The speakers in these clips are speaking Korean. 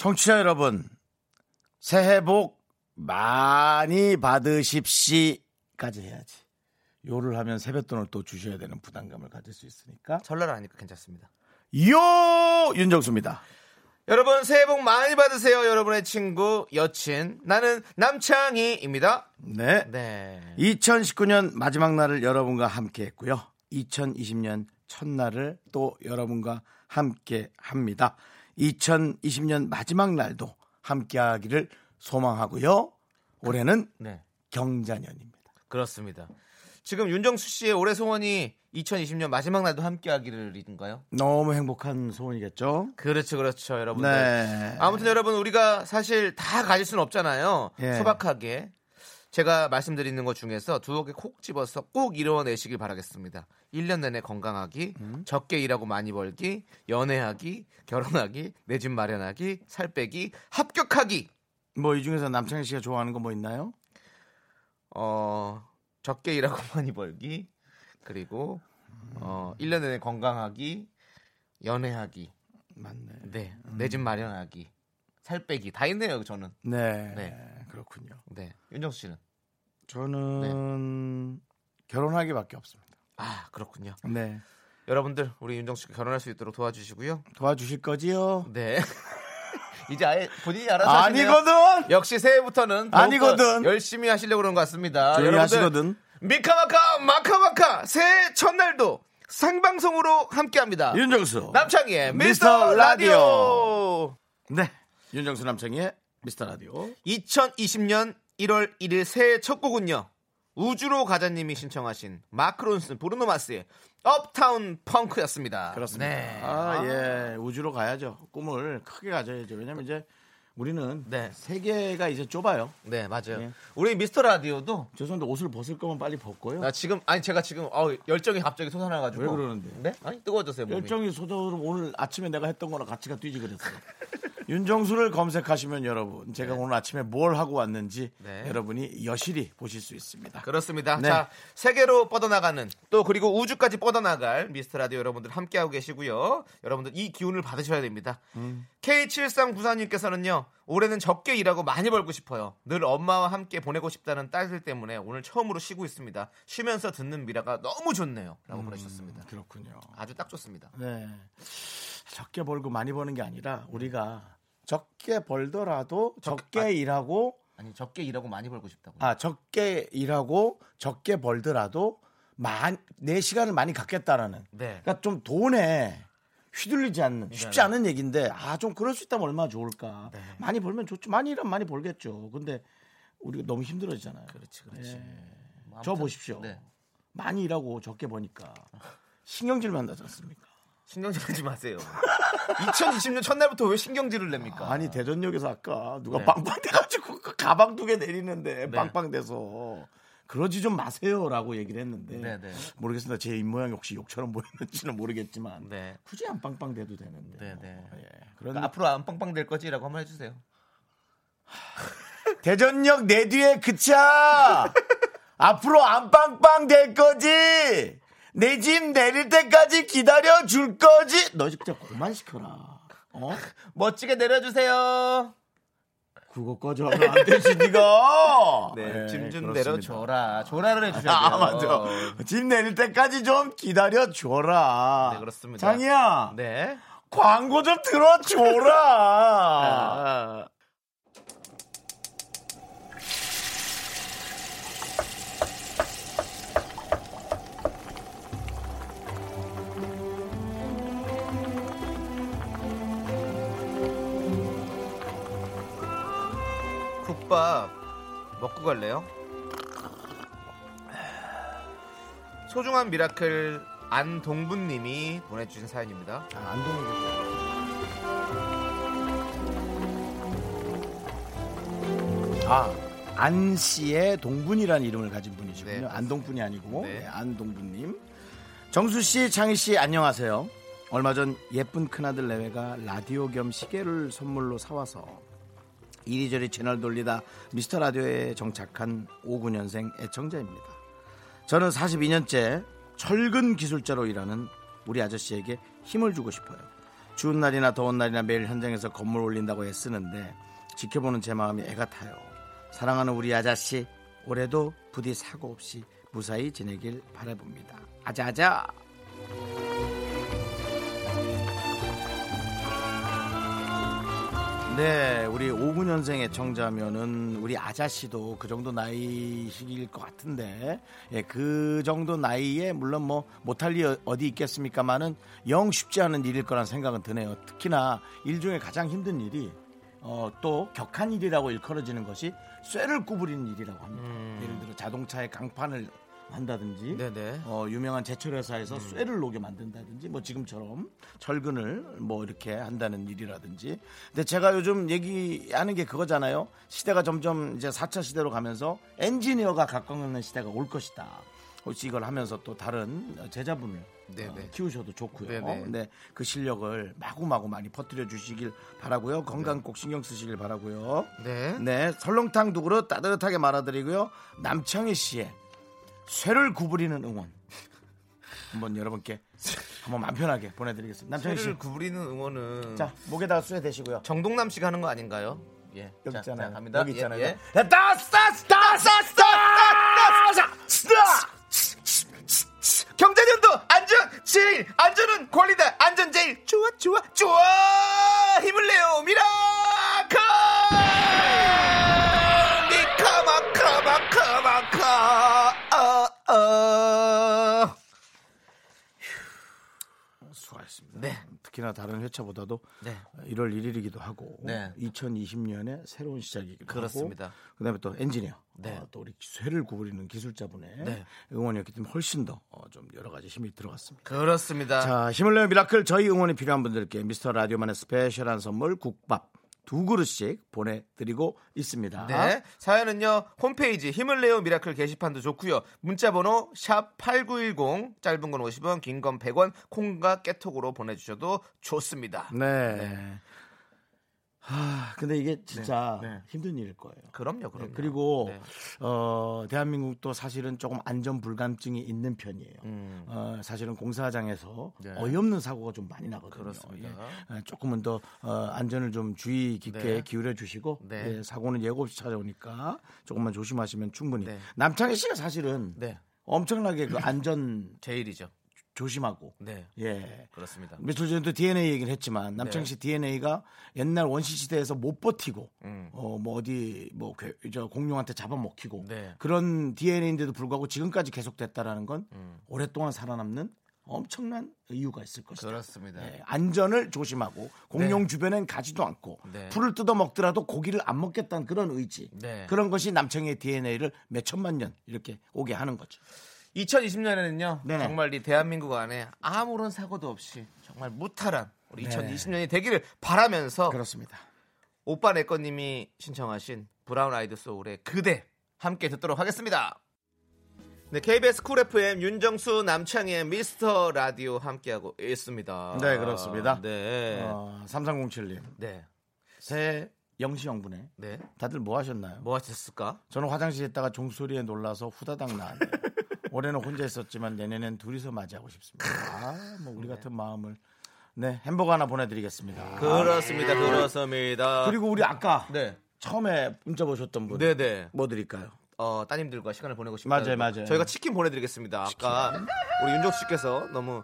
청취자 여러분, 새해 복 많이 받으십시까지 해야지. 요를 하면 세뱃돈을 또 주셔야 되는 부담감을 가질 수 있으니까. 설날 아니까 괜찮습니다. 요 윤정수입니다. 여러분 새해 복 많이 받으세요. 여러분의 친구 여친 나는 남창희입니다. 네. 네. 2019년 마지막 날을 여러분과 함께 했고요. 2020년 첫날을 또 여러분과 함께 합니다. 2020년 마지막 날도 함께 하기를 소망하고요. 올해는 네. 경자년입니다. 그렇습니다. 지금 윤정수 씨의 올해 소원이 2020년 마지막 날도 함께하기를인가요? 너무 행복한 소원이겠죠? 그렇죠, 그렇죠, 여러분들. 네. 아무튼 여러분 우리가 사실 다 가질 수는 없잖아요. 예. 소박하게 제가 말씀드리는 것 중에서 두어 개콕 집어서 꼭 이뤄내시길 바라겠습니다. 1년 내내 건강하기, 음. 적게 일하고 많이 벌기, 연애하기, 결혼하기, 내 집 마련하기, 살 빼기, 합격하기. 뭐 이 중에서 남창희 씨가 좋아하는 거 뭐 있나요? 어, 적게 일하고 많이 벌기, 그리고 어, 1년 내내 건강하기, 연애하기, 맞네. 네, 내집 마련하기, 살 빼기 다 있네요, 저는. 네. 네. 그렇군요. 네, 윤정수 씨는 저는 결혼하기밖에 없습니다. 아 그렇군요. 네. 여러분들 우리 윤정수 씨가 결혼할 수 있도록 도와주시고요. 도와주실 거지요? 네. 이제 아예 본인이 알아서 하시네요. 아니거든. 역시 새해부터는 아니거든. 열심히 하시려고 그러는 것 같습니다. 여러분들 하시거든. 미카마카 마카마카 새해 첫날도 생방송으로 함께합니다. 윤정수. 남창희의 미스터 미스터 라디오. 네. 윤정수 남창희의 미스터 라디오. 2020년 1월 1일 새해 첫 곡은요. 우주로 가자님이 신청하신 마크론슨 브루노 마스의 업타운 펑크였습니다. 그렇습니다. 네. 아, 예. 우주로 가야죠. 꿈을 크게 가져야죠. 왜냐면 이제 우리는 네. 세계가 이제 좁아요. 네, 맞아요. 네. 우리 미스터 라디오도 죄송한데 옷을 벗을 거면 빨리 벗고요. 나 지금 아니 제가 지금 어, 열정이 갑자기 솟아나 가지고 왜 그러는데? 네? 아니 뜨거워졌어요 몸이. 열정이 쏟아오르면 오늘 아침에 내가 했던 거랑 같이가 뛰지 그랬어요. 윤정수를 검색하시면 여러분 제가 오늘 아침에 뭘 하고 왔는지 네. 여러분이 여실히 보실 수 있습니다. 그렇습니다. 네. 자 세계로 뻗어나가는 또 그리고 우주까지 뻗어나갈 미스터 라디오 여러분들 함께하고 계시고요. 여러분들 이 기운을 받으셔야 됩니다. 음. K73 부사님께서는요. 올해는 적게 일하고 많이 벌고 싶어요. 늘 엄마와 함께 보내고 싶다는 딸들 때문에 오늘 처음으로 쉬고 있습니다. 쉬면서 듣는 미라가 너무 좋네요. 라고 보내주셨습니다. 그렇군요. 아주 딱 좋습니다. 네. 적게 벌고 많이 버는 게 아니라 우리가 적게 벌더라도 적게 아. 일하고 아니 적게 일하고 많이 벌고 싶다고요. 아 적게 일하고 적게 벌더라도 만, 내 시간을 많이 갖겠다라는 네. 그러니까 좀 돈에 휘둘리지 않는 쉽지 네. 않은 얘기인데 아 좀 그럴 수 있다면 얼마나 좋을까 네. 많이 벌면 좋죠 많이 일하면 많이 벌겠죠 근데 우리가 너무 힘들어지잖아요 그렇지, 그렇지. 뭐저 아무튼, 보십시오 네. 많이 일하고 적게 버니까 신경질 만나지 않습니까 신경질 하지 마세요. 2020년 첫날부터 왜 신경질을 냅니까? 아니 대전역에서 아까 누가 네. 빵빵 돼가지고 그 가방 두 개 내리는데 네. 빵빵 돼서 그러지 좀 마세요라고 얘기를 했는데 네, 네. 모르겠습니다 제 입모양이 혹시 욕처럼 보이는지는 모르겠지만 네. 굳이 안 빵빵 돼도 되는데 네, 뭐. 네. 예. 그러니까 앞으로 안 빵빵 될 거지라고 한번 해주세요. 대전역 내 뒤에 그차 앞으로 안 빵빵 될 거지 내집 내릴 때까지 기다려 줄 거지 너 진짜 그만 시켜라 어 멋지게 내려주세요. 그거 꺼져라 안 되지 니가 네, 짐좀 그렇습니다. 내려줘라. 조라를 해주셔야 돼요. 아 맞아 집 내릴 때까지 좀 기다려 줘라 네, 그렇습니다. 장이야 네. 광고 좀 들어줘라 아, 국밥 먹고 갈래요? 소중한 미라클 안동분님이 보내주신 사연입니다. 아, 안동이 아, 안 씨의 동분이라는 이름을 가진 분이시군요. 네. 안동분이 아니고 네. 네, 안동분님. 정수 씨, 창희 씨 안녕하세요. 얼마 전 예쁜 큰아들 내외가 라디오 겸 시계를 선물로 사와서 이리저리 채널 돌리다 미스터 라디오에 정착한 59년생 애청자입니다. 저는 42년째 철근 기술자로 일하는 우리 아저씨에게 힘을 주고 싶어요. 추운 날이나 더운 날이나 매일 현장에서 건물 올린다고 애쓰는데 지켜보는 제 마음이 애가 타요. 사랑하는 우리 아저씨 올해도 부디 사고 없이 무사히 지내길 바라봅니다. 아자아자. 네, 우리 59년생 애청자면은 우리 아자씨도 그 정도 나이일 것 같은데, 예, 그 정도 나이에 물론 뭐 못할 일 어디 있겠습니까만은 영 쉽지 않은 일일 거란 생각은 드네요. 특히나 일 중에 가장 힘든 일이 어, 또 격한 일이라고 일컬어지는 것이 쇠를 구부리는 일이라고 합니다. 예를 들어 자동차의 강판을 한다든지 네네. 어, 유명한 제철 회사에서 쇠를 녹여 만든다든지 뭐 지금처럼 철근을 뭐 이렇게 한다는 일이라든지 근데 제가 요즘 얘기하는 게 그거잖아요 시대가 점점 이제 4차 시대로 가면서 엔지니어가 각광하는 시대가 올 것이다 혹시 이걸 하면서 또 다른 제자분을 네네. 어, 키우셔도 좋고요 네네. 근데 그 실력을 마구마구 많이 퍼뜨려 주시길 바라고요 건강 꼭 신경 쓰시길 바라고요 네. 네, 설렁탕 두 그릇 따뜻하게 말아드리고요. 남창희 씨의 쇠를 구부리는 응원. 한번 여러분께 한번 맘 편하게 보내드리겠습니다. 남창희 씨, 쇠를 구부리는 응원은 자 목에다가 쇠 대시고요. 정동남 씨가 하는 거 아닌가요? 예. 여기 자, 있잖아요. 자, 갑니다. 여기 예, 있잖아요. 예. 따싸, 경제년도 안전 제일 안전은 권리다 안전 제일 좋아 좋아 좋아 힘을 내요 미카마카마카마카 어, 어. 수고하셨습니다. 네. 특히나 다른 회차보다도 네. 1월 1일이기도 하고 네. 2020년에 새로운 시작이기도 그렇습니다. 하고 그다음에 또 엔지니어 네. 어, 또 우리 쇠를 구부리는 기술자분의 네. 응원이었기 때문에 훨씬 더 좀 여러 가지 힘이 들어갔습니다. 그렇습니다 자, 힘을 내요 miracle 저희 응원이 필요한 분들께 미스터 라디오만의 special한 선물 국밥 두 그릇씩 보내드리고 있습니다. 네. 사연은요. 홈페이지 힘을 내요 miracle 게시판도 좋고요. 문자 번호 샵8910 짧은 건 50원, 긴 건 100원 콩과 깨톡으로 보내 주셔도 좋습니다. 네. 하, 근데 이게 진짜 네, 네. 힘든 일일 거예요. 그럼요, 그럼요. 네, 그리고 네. 어, 대한민국도 사실은 조금 안전 불감증이 있는 편이에요. 음. 어, 사실은 공사장에서 네. 어이없는 사고가 좀 많이 나거든요. 그렇습니다. 예. 어, 조금은 더 어, 안전을 좀 주의 깊게 네. 기울여 주시고 네. 예, 사고는 예고 없이 찾아오니까 조금만 조심하시면 충분히. 네. 남창희 씨가 사실은 네. 엄청나게 그 안전 제일이죠. 조심하고 네. 예. 그렇습니다. 며칠 전에도 DNA 얘기를 했지만 남창희 네. 씨 DNA가 옛날 원시 시대에서 못 버티고 음. 어뭐 어디 뭐저 공룡한테 잡아먹히고 네. 그런 DNA인데도 불구하고 지금까지 계속됐다라는 건 음. 오랫동안 살아남는 엄청난 이유가 있을 것이다. 그렇습니다. 예, 안전을 조심하고 공룡 주변엔 가지도 않고 네. 풀을 뜯어 먹더라도 고기를 안 먹겠다는 그런 의지. 네. 그런 것이 남청의 DNA를 몇 천만 년 이렇게 오게 하는 거죠. 2020년에는요. 네네. 정말 이 대한민국 안에 아무런 사고도 없이 정말 무탈한 우리 네. 2020년이 되기를 바라면서 그렇습니다. 오빠 내꺼님이 신청하신 브라운 아이드 소울의 그대 함께 듣도록 하겠습니다. 네, KBS 쿨 FM 윤정수 남창희의 미스터 라디오 함께하고 있습니다. 네, 그렇습니다. 네. 어, 3307님 네. 새 영시영분에 네. 다들 뭐 하셨나요? 뭐 하셨을까? 저는 화장실에 있다가 종소리에 놀라서 후다닥 나왔네요. 올해는 혼자 있었지만 내년엔 둘이서 맞이하고 싶습니다. 아, 뭐 우리 같은 마음을 네 햄버거 하나 보내드리겠습니다. 그렇습니다. 그렇습니다. 그리고 우리 아까 네. 처음에 문자 보셨던 분, 네, 네. 뭐 드릴까요? 어, 따님들과 시간을 보내고 싶다. 맞아요, 맞아요. 저희가 치킨 보내드리겠습니다. 아까 우리 윤정수 씨께서 너무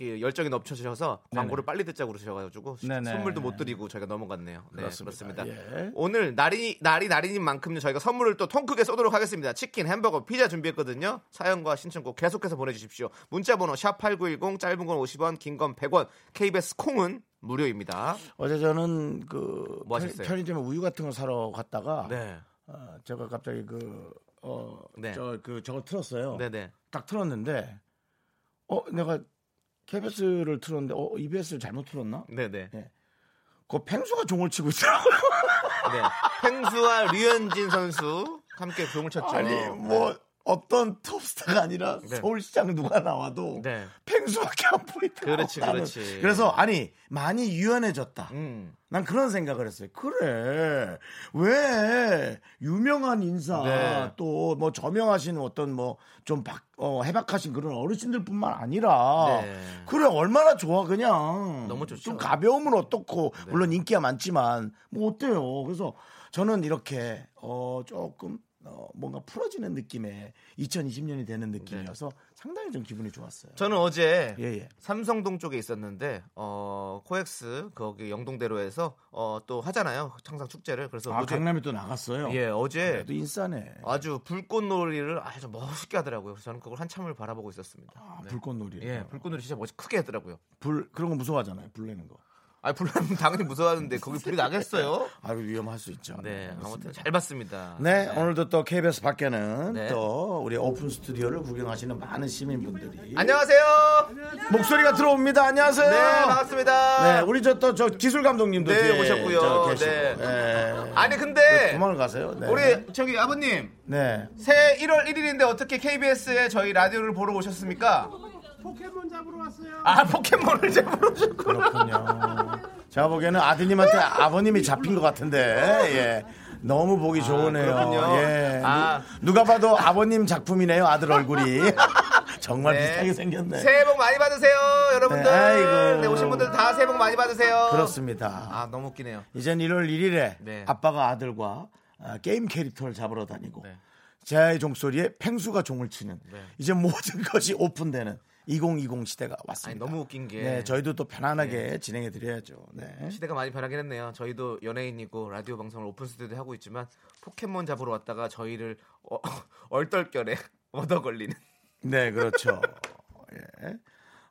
열정이 넘쳐주셔서 광고를 빨리 듣자고 그러셔가지고 네네. 선물도 못 드리고 저희가 넘어갔네요. 네, 그렇습니다. 그렇습니다. 예. 오늘 날이 날이 날이니만큼요 저희가 선물을 또 통 크게 쏘도록 하겠습니다. 치킨, 햄버거, 피자 준비했거든요. 사연과 신청곡 계속해서 보내주십시오. 문자번호 샵 #8910 짧은 건 50원, 긴 건 100원. KBS 콩은 무료입니다. 어제 저는 그 뭐 편-? 편의점에 우유 같은 거 사러 갔다가 네, 어, 제가 갑자기 그 어, 네. 저, 그, 저걸 틀었어요. 네, 네. 딱 틀었는데, 어, 내가 KBS를 틀었는데, 어, EBS를 잘못 틀었나? 네, 네. 그 펭수가 종을 치고 있더라고요. 네. 펭수와 류현진 선수 함께 부흥을 쳤죠. 아니 뭐 어떤 톱스타가 아니라 네. 서울시장 누가 나와도 네. 펭수밖에 안 보이더라고. 그렇지, 나는. 그렇지. 그래서 아니 많이 유연해졌다. 음. 난 그런 생각을 했어요. 그래. 왜 유명한 인사 네. 또뭐 저명하신 어떤 뭐좀 어, 해박하신 그런 어르신들뿐만 아니라 네. 그래 얼마나 좋아 그냥 너무 좋죠. 네. 좀 가벼우면 어떻고 물론 인기가 많지만 뭐 어때요. 그래서 저는 이렇게 어 조금 어, 뭔가 풀어지는 느낌의 2020년이 되는 느낌이어서 상당히 좀 기분이 좋았어요. 저는 어제 예, 예. 삼성동 쪽에 있었는데 어 코엑스 거기 영동대로에서 어 또 하잖아요 항상 축제를 그래서 아, 어제 강남에 또 나갔어요. 예 어제 그래도 인싸네. 아주 불꽃놀이를 아주 멋있게 하더라고요. 그래서 저는 그걸 한참을 바라보고 있었습니다. 아, 네. 불꽃놀이. 예 불꽃놀이 진짜 멋있 크게 했더라고요. 불 그런 거 무서워하잖아요. 불 내는 거. 아 불나면 당연히 무서워하는데 거기 불이 나겠어요? 아유 위험할 수 있죠. 네 그렇습니다. 아무튼 잘 봤습니다. 네, 오늘도 또 KBS 밖에는 네. 또 우리 오픈 스튜디오를 구경하시는 많은 시민분들이 안녕하세요. 목소리가 들어옵니다. 안녕하세요. 네 반갑습니다. 네, 우리 저 또 저 기술 감독님도 네, 뒤에 오셨고요. 저 계시고. 네. 네. 아니 근데 도망을 가세요. 네. 우리 저기 아버님 네. 새해 1월 1일인데 어떻게 KBS에 저희 라디오를 보러 오셨습니까? 포켓몬 잡으러 왔어요. 아 포켓몬을 잡으러 오셨고. 그렇군요. 제가 보기에는 아드님한테 아버님이 잡힌 것 같은데, 예. 너무 보기 좋으네요. 그렇군요. 예. 아. 누, 가 봐도 아버님 작품이네요, 아들 얼굴이. 정말 네. 비슷하게 생겼네. 새해 복 많이 받으세요, 여러분들. 네, 아이고. 네, 오신 분들 다 새해 복 많이 받으세요. 그렇습니다. 아 너무 웃기네요. 이젠 1월 1일에 네. 아빠가 아들과 아, 게임 캐릭터를 잡으러 다니고 네. 제 종소리에 팽수가 종을 치는 네. 이제 모든 것이 오픈되는 2020 시대가 아니 왔습니다. 너무 웃긴 게 네, 저희도 또 편안하게 진행해 드려야죠. 네. 시대가 많이 변하긴 했네요. 저희도 연예인이고 라디오 방송을 open studio 하고 있지만 포켓몬 잡으러 왔다가 저희를 어, 얼떨결에 얻어 걸리는. 네, 그렇죠. 예.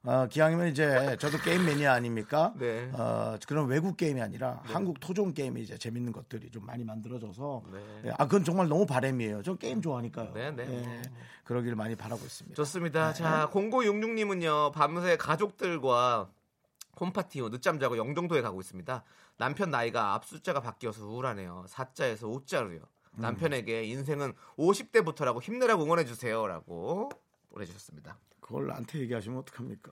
어, 기왕이면 이제 저도 게임 매니아 아닙니까? 네. 어, 그런 외국 게임이 아니라 한국 토종 게임이 이제 재밌는 것들이 좀 많이 만들어져서 네. 예, 아 그건 정말 너무 바램이에요. 저 게임 좋아하니까요. 네, 네. 예, 그러길 많이 바라고 있습니다. 좋습니다. 자, 0966님은요, 밤새 가족들과 홈파티 후 늦잠 자고 영종도에 가고 있습니다. 남편 나이가 앞 숫자가 바뀌어서 우울하네요. 4자에서 5자로요. 남편에게 인생은 50대부터라고 힘내라고 응원해 주세요. 라고 보내주셨습니다. 그걸 나한테 얘기하시면 어떡합니까?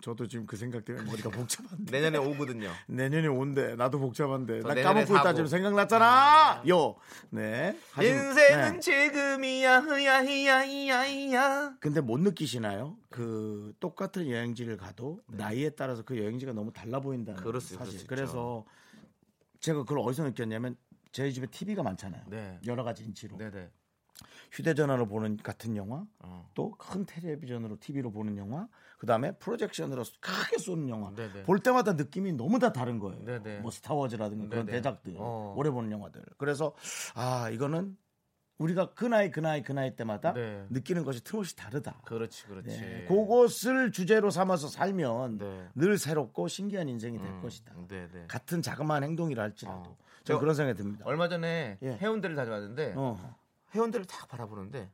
저도 지금 그 생각 때문에 머리가 복잡한데. 내년에 오거든요. 내년이 온대. 나도 복잡한데. 저나 내년에 까먹고 있다. 지금 생각났잖아. 요. 네. 하지만- 인생은 네. 지금이야, 야야야야야. 근데 못 느끼시나요? 그 똑같은 여행지를 가도 나이에 따라서 그 여행지가 너무 달라 보인다는 네. 수 사실. 그래서 제가 그걸 어디서 느꼈냐면 저희 집에 TV가 많잖아요. 네. 여러 가지 인치로. 네네. 휴대전화로 보는 같은 영화, 어. 또큰 텔레비전으로 TV로 보는 영화, 그 다음에 프로젝션으로 크게 쏘는 영화. 네네. 볼 때마다 느낌이 너무 다 다른 거예요. 네네. 뭐 스타워즈라든가 그런 네네. 대작들, 어. 오래 보는 영화들. 그래서 아 이거는 우리가 그 나이 그 나이 그 나이 때마다 네. 느끼는 것이 틈없이 다르다. 그렇지, 그렇지. 네. 그것을 주제로 삼아서 살면 네. 늘 새롭고 신기한 인생이 될 음, 것이다. 네네. 같은 자그마한 행동이라 할지라도 어. 저는 저- 그런 생각이 듭니다. 얼마 전에 예. 해운대를 다녀왔는데 어. 해운대를 딱 바라보는데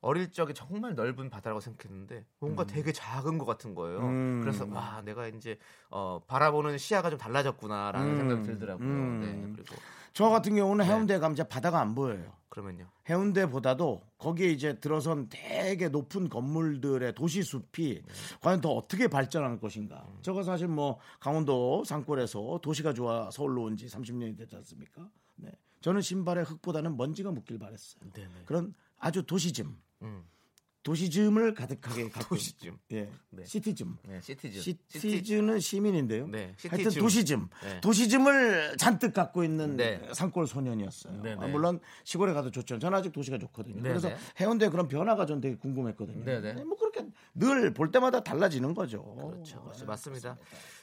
어릴 적에 정말 넓은 바다라고 생각했는데 뭔가 되게 작은 것 같은 거예요. 음. 그래서 와 내가 이제 어, 바라보는 시야가 좀 달라졌구나라는 음. 생각이 들더라고요. 음. 네, 그리고 저 같은 경우는 네. 해운대 가면 이제 바다가 안 보여요. 그러면요. 해운대보다도 거기에 이제 들어선 되게 높은 건물들의 도시 숲이 과연 더 어떻게 발전할 것인가. 저거 사실 뭐 강원도 산골에서 도시가 좋아 서울로 온 지 30년이 됐지 않습니까? 네. 저는 신발에 흙보다는 먼지가 묻길 바랬어요. 네네. 그런 아주 도시즘, 음. 도시즘을 가득하게 갖고 도시즘. 예, 네. 시티즘. 네, 시티즌. 시티즈는 시민인데요. 네, 하여튼 시티즘. 도시즘, 네. 도시즘을 잔뜩 갖고 있는 네. 산골 소년이었어요. 네, 네. 아, 물론 시골에 가도 좋죠. 저는 아직 도시가 좋거든요. 네, 그래서 네. 해운대 그런 변화가 전 되게 궁금했거든요. 뭐 그렇게 늘 볼 때마다 달라지는 거죠. 그렇죠. 맞습니다.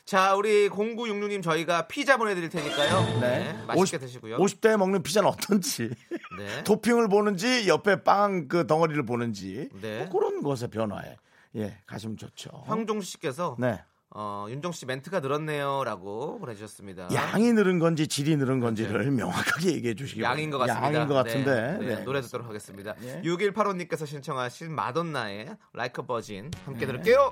자, 우리 0966님 저희가 피자 보내드릴 테니까요. 네. 맛있게 50, 드시고요. 50대에 먹는 피자는 어떤지, 네. 토핑을 보는지, 옆에 빵 그 덩어리를 보는지, 네. 뭐 그런 것의 변화에 예 가시면 좋죠. 황종수 씨께서 네. 어, 윤정 씨 멘트가 늘었네요라고 보내주셨습니다. 양이 늘은 건지 질이 늘은 건지를 명확하게 얘기해 주시기 네. 양인 것 바랍니다. 같습니다. 양인 것 같은데. 네, 네, 네. 노래 듣도록 하겠습니다. 예. 6185님께서 신청하신 마돈나의 Like a Virgin 네. 함께 들을게요.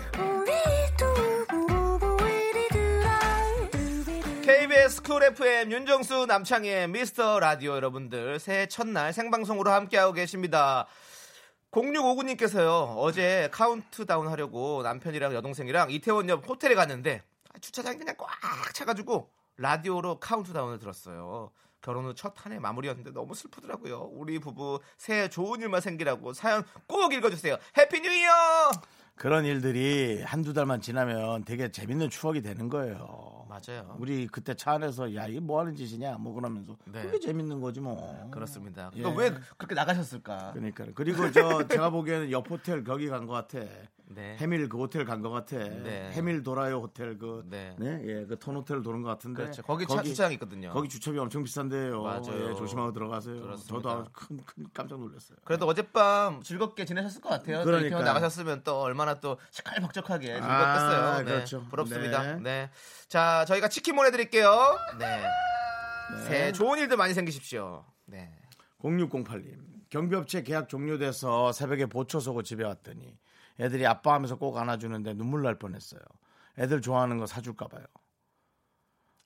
KBS 쿨 FM 윤정수 남창희의 미스터 라디오 여러분들 새해 첫날 생방송으로 함께하고 계십니다. 0659님께서요 어제 카운트다운 하려고 남편이랑 여동생이랑 이태원 옆 호텔에 갔는데 아, 주차장이 그냥 꽉 차가지고 라디오로 카운트다운을 들었어요. 결혼 후 첫 한 해 마무리였는데 너무 슬프더라고요. 우리 부부 새해 좋은 일만 생기라고 사연 꼭 읽어주세요. Happy New Year! 그런 일들이 한두 달만 지나면 되게 재밌는 추억이 되는 거예요. 맞아요. 우리 그때 차 안에서 야 이게 뭐 하는 짓이냐 뭐 그러면서 네. 그게 재밌는 거지 뭐. 그렇습니다. 예. 또왜 그렇게 나가셨을까? 그러니까 그리고 저 제가 보기에는 옆 호텔 거기 간 것 같아. 네. 해밀 그 호텔 간 것 같아. 네. 해밀 도라요 호텔 그 네. 네, 예, 그톤 호텔 도는 것 같은데. 그렇죠. 거기 차 주차장 있거든요. 거기 주차비 엄청 비싼데요. 맞아요. 예, 조심하고 들어가세요. 그렇습니다. 저도 아주 큰, 큰 깜짝 놀랐어요. 그래도 어젯밤 즐겁게 지내셨을 것 같아요. 이렇게 나가셨으면 또 얼마나 또 시끌벅적하게 즐겁겠어요. 아, 네, 그렇죠. 부럽습니다. 네. 네. 자, 저희가 치킨 보내 드릴게요. 네. 새해 좋은 일들 많이 생기십시오. 네. 0608님 경비업체 계약 종료돼서 새벽에 보초 서고 집에 왔더니 애들이 아빠 하면서 꼭 안아주는데 눈물 날 뻔했어요. 애들 좋아하는 거 사줄까 봐요.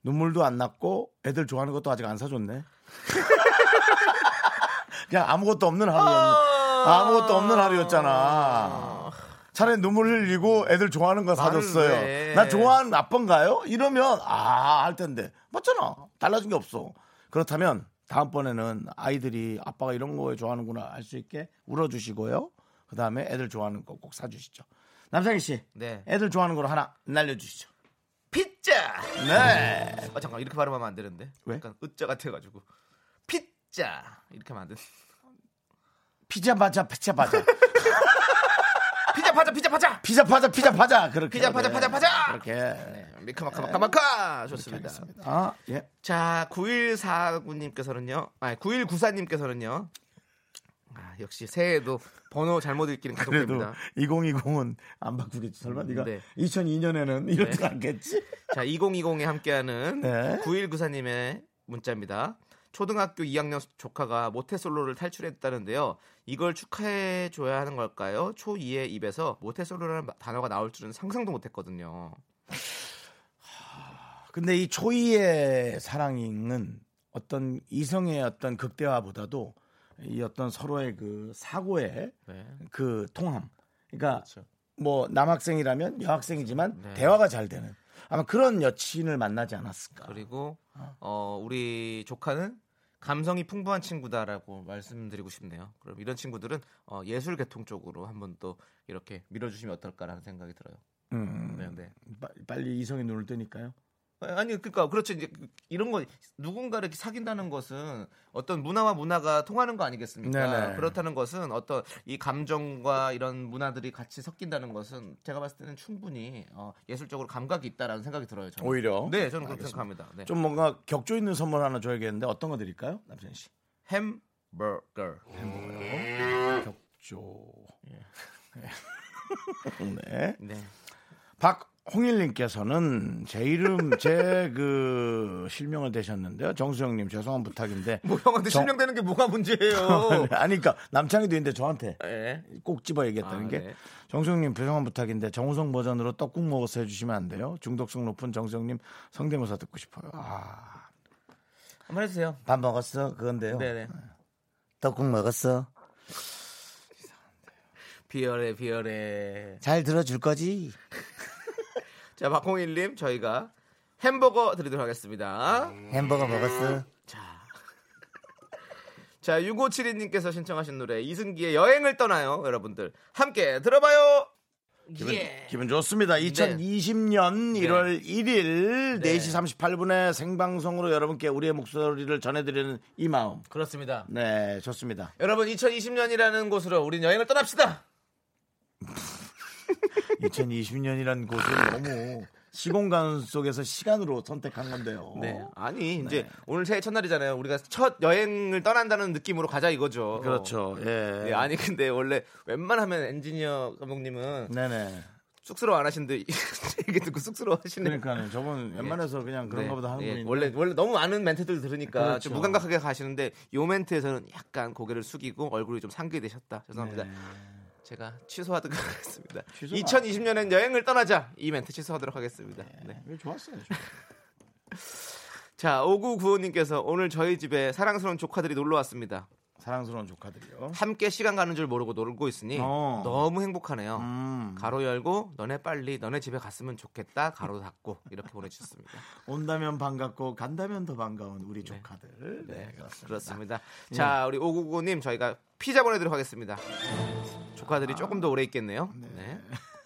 눈물도 안 났고 애들 좋아하는 것도 아직 안 사줬네. 그냥 아무것도 없는 하루였네. 아무것도 없는 하루였잖아. 차라리 눈물 흘리고 애들 좋아하는 거 사줬어요. 왜. 나 좋아하는 아빠인가요? 이러면 아 할 텐데 맞잖아. 달라진 게 없어. 그렇다면 다음번에는 아이들이 아빠가 이런 거 좋아하는구나 알 수 있게 울어주시고요. 그 다음에 애들 좋아하는 거 꼭 사주시죠. 남상희 씨, 네. 애들 좋아하는 거로 하나 날려주시죠. 피자! 네. 아, 잠깐, 이렇게 발음하면 안 되는데. 왜? 약간 으자 같아가지고. 피자! 이렇게 하면 안 돼. 피자 파자 피자 파자 피자 파자, 피자 파자! 피자 파자 피자 파자 그렇게 피자 파자, 파자, 파자! 그렇게 네, 미카마카 마카 마카! 좋습니다. 아 예. 자, 9149님께서는요. 아니, 9194님께서는요. 아, 역시 새해에도 번호 잘못 읽기는 계속됩니다. 2020은 안 바꾸겠지. 설마 네가 네. 2002년에는 이렇게 네. 않겠지? 자, 2020에 함께하는 네. 9194님의 문자입니다. 초등학교 2학년 조카가 모태솔로를 탈출했다는데요. 이걸 축하해 줘야 하는 걸까요? 초2의 입에서 모태솔로라는 단어가 나올 줄은 상상도 못했거든요. 근데 이 초이의 사랑은 어떤 이성의 어떤 극대화보다도 이 어떤 서로의 그 사고의 네. 그 통함. 그러니까 그렇죠. 뭐 남학생이라면 여학생이지만 네. 대화가 잘 되는 아마 그런 여친을 만나지 않았을까. 그리고 어, 우리 조카는 감성이 풍부한 친구다라고 말씀드리고 싶네요. 그럼 이런 친구들은 어, 예술 계통 쪽으로 한번 또 이렇게 밀어주시면 어떨까라는 생각이 들어요. 음, 네, 네. 빠- 빨리 이성의 눈을 뜨니까요. 아니 그러니까 그렇죠 이제 이런 거 누군가 이렇게 사귄다는 것은 어떤 문화와 문화가 통하는 거 아니겠습니까? 네네. 그렇다는 것은 어떤 이 감정과 이런 문화들이 같이 섞인다는 것은 제가 봤을 때는 충분히 어, 예술적으로 감각이 있다라는 생각이 들어요. 저는. 오히려 네, 저는 그렇게. 생각합니다. 네. 좀 뭔가 격조 있는 선물 하나 줘야겠는데 어떤 거 드릴까요, 남편 씨? 햄버거. 격조. 네. 네. 박 홍일님께서는 제 이름 제 그 실명을 대셨는데요. 정수영님 죄송한 부탁인데. 뭐 형한테 정- 실명되는 게 뭐가 문제예요? 아니 그러니까 남창희도 있는데 저한테 네. 꼭 집어 얘기했다는 아, 게 네. 정수영님 죄송한 부탁인데 정우성 버전으로 떡국 먹어서 해주시면 안 돼요? 중독성 높은 정수영님 성대모사 듣고 싶어요. 아, 한번 해주세요. 밥 먹었어? 그건데요. 네네. 떡국 먹었어? 비열해 비열해. 잘 들어줄 거지? 자 박홍일님 저희가 햄버거 드리도록 하겠습니다. 햄버거 먹었어? 자. 자, 6572님께서 신청하신 노래 이승기의 여행을 떠나요. 여러분들 함께 들어봐요. 기분, 예. 기분 좋습니다. 2020년 1월 1일 네. 4시 38분에 생방송으로 여러분께 우리의 목소리를 전해드리는 이 마음. 그렇습니다. 네, 좋습니다. 여러분 2020년이라는 곳으로 우린 여행을 떠납시다. 2020년이라는 곳은 너무 시공간 속에서 시간으로 선택한 건데요. 네. 아니 이제 오늘 새해 첫날이잖아요. 우리가 첫 여행을 떠난다는 느낌으로 가자 이거죠. 그렇죠. 예. 네, 아니 근데 원래 웬만하면 엔지니어 감독님은 네네. 쑥스러워 안 하시는데 얘기 듣고 쑥스러워 하시네요. 그러니까요. 저분 웬만해서 그냥 그런가 보다 하는 예, 분인데. 원래 원래 너무 많은 멘트들 들으니까 그렇죠. 좀 무감각하게 가시는데 요 멘트에서는 약간 고개를 숙이고 얼굴이 좀 상기되셨다. 죄송합니다. 네. 제가 취소하도록 하겠습니다. 취소가- 2020년엔 여행을 떠나자 이 멘트 취소하도록 하겠습니다. 네. 이거 좋았어요. 자, 5995님께서 오늘 저희 집에 사랑스러운 조카들이 놀러 왔습니다. 사랑스러운 조카들이요. 함께 시간 가는 줄 모르고 놀고 있으니 어. 너무 행복하네요. 음. 가로 열고 너네 빨리 너네 집에 갔으면 좋겠다. 가로 닫고 이렇게 보내주셨습니다. 온다면 반갑고 간다면 더 반가운 우리 조카들. 네, 그렇습니다. 그렇습니다. 자, 우리 5995님 저희가 피자 보내드리도록 하겠습니다. 조카들이 조금 더 오래 있겠네요. 네.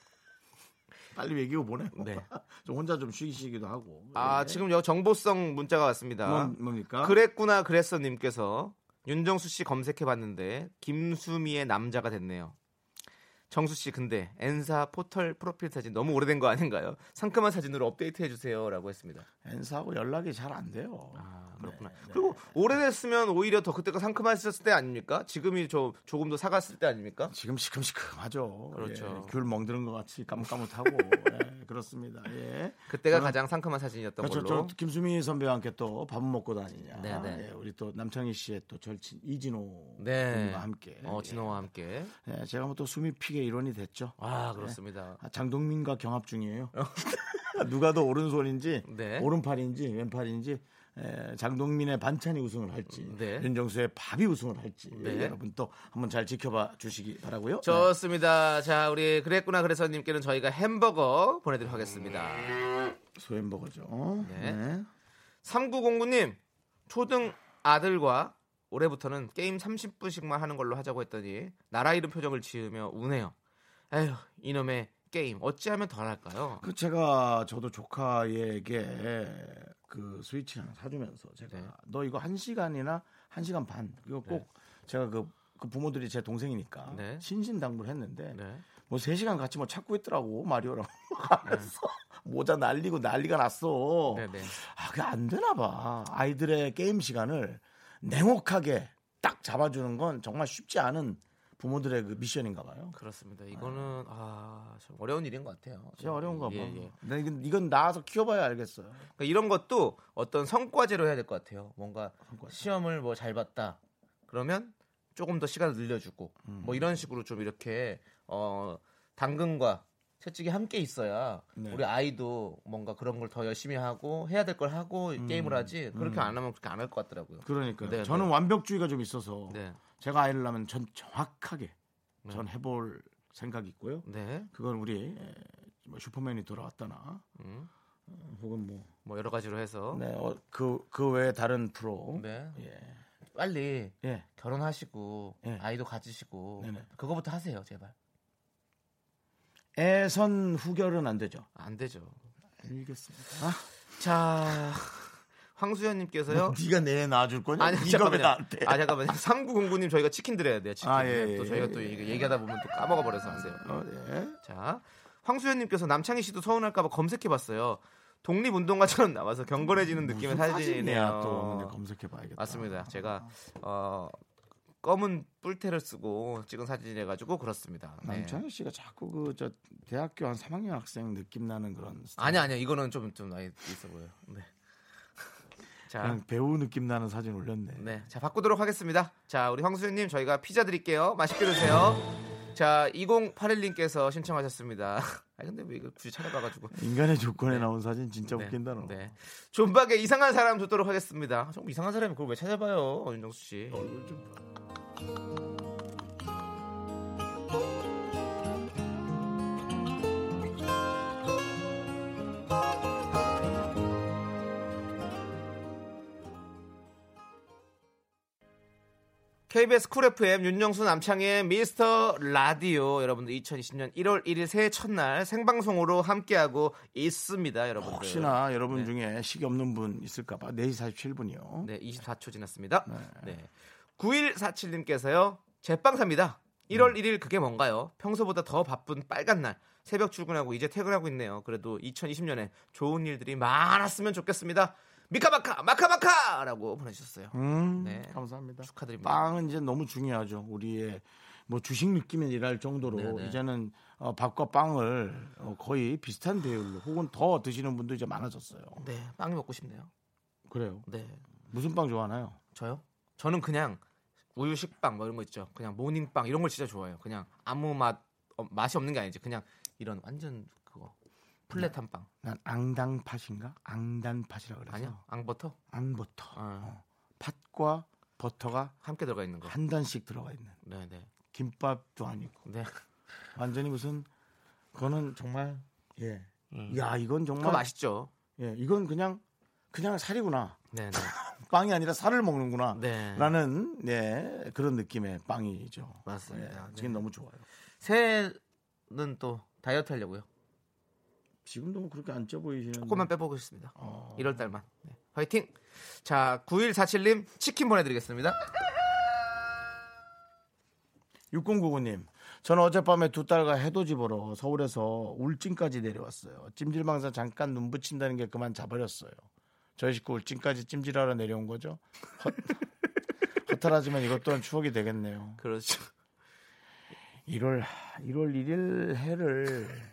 빨리 얘기고 보내. 네. 좀 혼자 좀 쉬시기도 하고. 아, 네. 지금 여 정보성 문자가 왔습니다. 뭐, 뭡니까? 그랬구나 그랬어 님께서 윤정수 씨 검색해봤는데 김수미의 남자가 됐네요. 정수 씨 근데 엔사 포털 프로필 사진 너무 오래된 거 아닌가요? 상큼한 사진으로 업데이트 해주세요라고 했습니다. 엔사하고 연락이 잘 안 돼요. 아 네, 그렇구나. 그리고 오래됐으면 오히려 더 그때가 상큼하셨을 때 아닙니까? 지금이 좀 조금 더 사갔을 때 아닙니까? 지금 시큼시큼하죠. 그렇죠. 예, 귤 멍드는 것 같이 까뭇까뭇하고 예, 그렇습니다. 예. 그때가 저는- 가장 상큼한 사진이었던 그렇죠. 걸로. 저 김수미 선배와 함께 또밥 먹고 다니냐. 네, 네. 예, 우리 또 남창희 씨의 또 절친 이진호 네. 군과 함께. 어 진호와 함께. 예, 제가 뭐또 수미 픽의 일원이 됐죠. 아 그렇습니다. 아, 장동민과 경합 중이에요. 누가 더 오른손인지 네. 오른팔인지 왼팔인지 에, 장동민의 반찬이 우승을 할지 네. 윤정수의 밥이 우승을 할지 네. 여러분 또 한번 잘 지켜봐 주시기 바라고요. 좋습니다. 자 우리 그랬구나 그래서 님께는 저희가 햄버거. 네. 소햄버거죠. 네. 네. 3909님 초등 아들과 올해부터는 게임 30분씩만 하는 걸로 하자고 했더니 나라 이름 표정을 지으며 우네요. 에휴 이놈의 게임 어찌하면 덜 할까요? 그 제가 저도 조카에게 그 스위치 하나 사주면서 제가 네. 너 이거 한 시간이나 한 시간 반 이거 꼭 제가 그, 그 부모들이 제 동생이니까 네. 신신당부를 했는데 네. 뭐 3시간 같이 뭐 찾고 있더라고 마리오랑 하면서 모자 날리고 난리가 났어. 네, 네. 아, 그게 안 되나 봐. 아이들의 게임 시간을 냉혹하게 딱 잡아주는 건 정말 쉽지 않은 부모들의 그 미션인가 봐요. 그렇습니다. 이거는 아, 참 어려운 일인 것 같아요. 진짜 어려운가 봐. 예, 예. 근데 이건, 이건 나와서 키워봐야 알겠어요. 그러니까 이런 것도 어떤 성과제로 해야 될 것 같아요. 뭔가 시험을 뭐 잘 봤다. 그러면 조금 더 시간을 늘려주고 음. 뭐 이런 식으로 좀 이렇게 어 당근과 채찍이 함께 있어야 네. 우리 아이도 뭔가 그런 걸 더 열심히 하고 해야 될 걸 하고 게임을 하지 그렇게 안 하면 그렇게 안 할 것 같더라고요. 음. 그러니까 네, 저는 네. 완벽주의가 좀 있어서 네, 제가 아이를 낳으면 전 정확하게 전 해볼 생각이 있고요. 네, 그건 우리 에, 뭐 슈퍼맨이 돌아왔다나 음, 어, 혹은 뭐 뭐 여러 가지로 해서 네, 어, 그, 그 외에 다른 프로. 네, 예. 빨리 예. 결혼하시고 예. 아이도 가지시고 네네. 그거부터 하세요, 제발. 애선 후결은 안 되죠. 안 되죠. 알겠습니다. 아, 자, 황수연님께서요. 네가 내 낳아줄 거냐? 아니 잠깐만요. 아 잠깐만요. 3909님 저희가 치킨 드려야 돼요. 치킨. 아, 예, 예, 또 예, 저희가 예, 또 예. 얘기하다 보면 또 까먹어 버려서 하세요. 어, 예. 자, 황수연님께서 남창희 씨도 서운할까봐 검색해봤어요. 독립운동가처럼 나와서 경건해지는 느낌의 사진이네요. 또 검색해봐야겠다. 맞습니다. 제가 어, 검은 뿔테를 쓰고 찍은 사진이라 가지고 그렇습니다. 네. 남창희 씨가 자꾸 그 저 대학교 한 3학년 학생 느낌 나는 그런 스타일. 아니 아니요 이거는 좀좀 나이 있어 보여요. 네. 자, 그냥 배우 느낌 나는 사진 올렸네. 네, 자 바꾸도록 하겠습니다. 자, 우리 황수연님 저희가 피자 드릴게요. 맛있게 드세요. 자, 2081님께서 신청하셨습니다. 아 근데 왜 이거 굳이 찾아봐가지고. 인간의 조건에 나온 사진 진짜 웃긴다 너. 네. 존박의 이상한 사람 듣도록 하겠습니다. 좀 이상한 사람이 그걸 왜 찾아봐요, 윤정수 씨. 얼굴 좀 봐. KBS 쿨 FM 윤정수 남창희의 미스터 라디오 여러분들 2020년 1월 1일 새해 첫날 생방송으로 함께하고 있습니다, 여러분들. 혹시나 여러분 네. 중에 시계 없는 분 있을까봐 4시 47분이요. 네, 24초 지났습니다. 네. 9147님께서요. 제빵 삽니다. 1월 1일 그게 뭔가요? 평소보다 더 바쁜 빨간 날. 새벽 출근하고 이제 퇴근하고 있네요. 그래도 2020년에 좋은 일들이 많았으면 좋겠습니다. 미카마카 마카마카라고 보내주셨어요. 음, 네. 감사합니다. 축하드립니다. 빵은 이제 너무 중요하죠. 우리의 뭐 주식 느낌이랄 정도로 네네. 이제는 어, 밥과 빵을 어, 거의 비슷한 비율로 혹은 더 드시는 분도 이제 많아졌어요. 네, 빵이 먹고 싶네요. 그래요. 네, 무슨 빵 좋아하나요? 저요? 저는 그냥 우유 식빵 뭐 이런 거 있죠. 그냥 모닝빵 이런 걸 진짜 좋아해요. 그냥 아무 맛 어, 맛이 없는 게 아니지. 그냥 이런 완전 플랫한 빵. 난 앙당팥인가? 앙단팥이라 그래서 아니요, 앙버터 앙버터. 어. 어. 팥과 버터가 함께 들어가 있는 거. 한 단씩 들어가 있는 네, 네, 김밥도 아니고 네. 완전히 무슨 그거는 정말 예. 음. 야 이건 정말 맛있죠. 예 이건 그냥 그냥 살이구나 네, 네, 빵이 아니라 살을 먹는구나 네. 라는 예 그런 느낌의 빵이죠. 맞습니다. 예, 지금 네. 너무 좋아요. 새해는 또 다이어트 하려고요. 지금도 뭐 그렇게 안 쪄 보이시는데 조금만 빼보고 싶습니다. 어. 1월 달만. 네. 화이팅! 자, 9147님 치킨 보내드리겠습니다. 6099님, 저는 어젯밤에 두 딸과 해돋이 보러 서울에서 울진까지 내려왔어요. 찜질방에서 잠깐 눈 붙인다는 게 그만 자버렸어요. 저희 식구 울진까지 찜질하러 내려온 거죠. 헛, 허탈하지만 이것 또한 추억이 되겠네요. 그렇죠. 1월 1월 1일 해를 꼭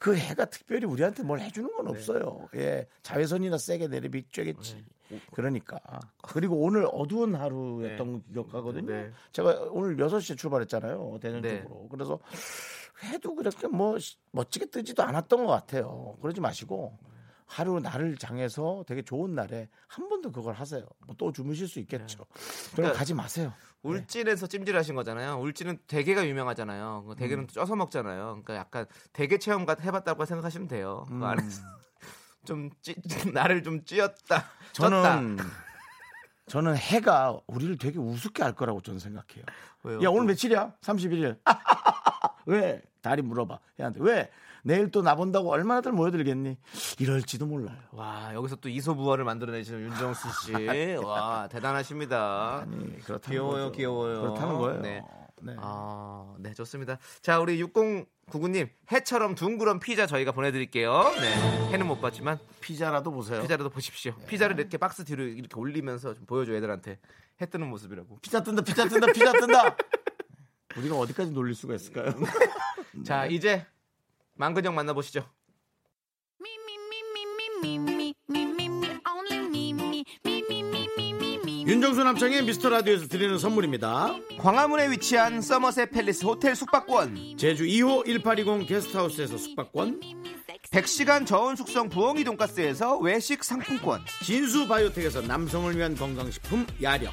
그 해가 특별히 우리한테 뭘 해주는 네. 건 없어요. 예, 자외선이나 세게 내리비쬐겠지. 그러니까 그리고 오늘 어두운 하루였던 거 기억하거든요. 네. 제가 오늘 6시에 출발했잖아요. 대전 네. 쪽으로. 그래서 해도 그렇게 뭐 시- 멋지게 뜨지도 않았던 것 같아요. 그러지 마시고 하루 날을 정해서 되게 좋은 날에 한 번 더 그걸 하세요. 뭐 또 주무실 수 있겠죠. 그럼 그러니까 가지 마세요. 울진에서 찜질하신 거잖아요. 울진은 대게가 유명하잖아요. 그 대게는 또 쪄서 먹잖아요. 그러니까 약간 대게 체험 같 해봤다고 생각하시면 돼요. 그 안에서 좀 찌, 나를 좀 찌었다. 저는 쪘다. 저는 해가 우리를 되게 우습게 할 거라고 저는 생각해요. 왜요? 야 오늘 며칠이야? 31일. 왜? 다리 물어봐. 얘한테 왜? 내일 또 나 본다고 얼마나들 모여들겠니? 이럴지도 몰라요. 와 여기서 또 이소부화를 만들어내시는 윤정수 씨. 와 대단하십니다. 아니 그렇다는 귀여워요, 거죠. 귀여워요. 그렇다는 거예요. 네. 네. 아, 네, 좋습니다. 자, 우리 6099님, 해처럼 둥그런 피자 저희가 보내드릴게요. 네, 해는 못 봤지만, 피자라도 보세요. 피자라도 보십시오. 피자를 이렇게 박스 뒤로 이렇게 올리면서 좀 보여줘, 애들한테. 해 뜨는 모습이라고. 피자 뜬다, 피자 뜬다, 피자 뜬다. 우리가 어디까지 놀릴 수가 있을까요? 자 이제 망근형 만나보시죠. 윤정수 남창의 미스터 라디오에서 드리는 선물입니다. 광화문에 위치한 서머셋 팰리스 호텔 숙박권, 제주 2호 1820 게스트하우스에서 숙박권, 100시간 저온 숙성 부엉이 돈가스에서 외식 상품권, 진수 바이오텍에서 남성을 위한 건강식품 야력.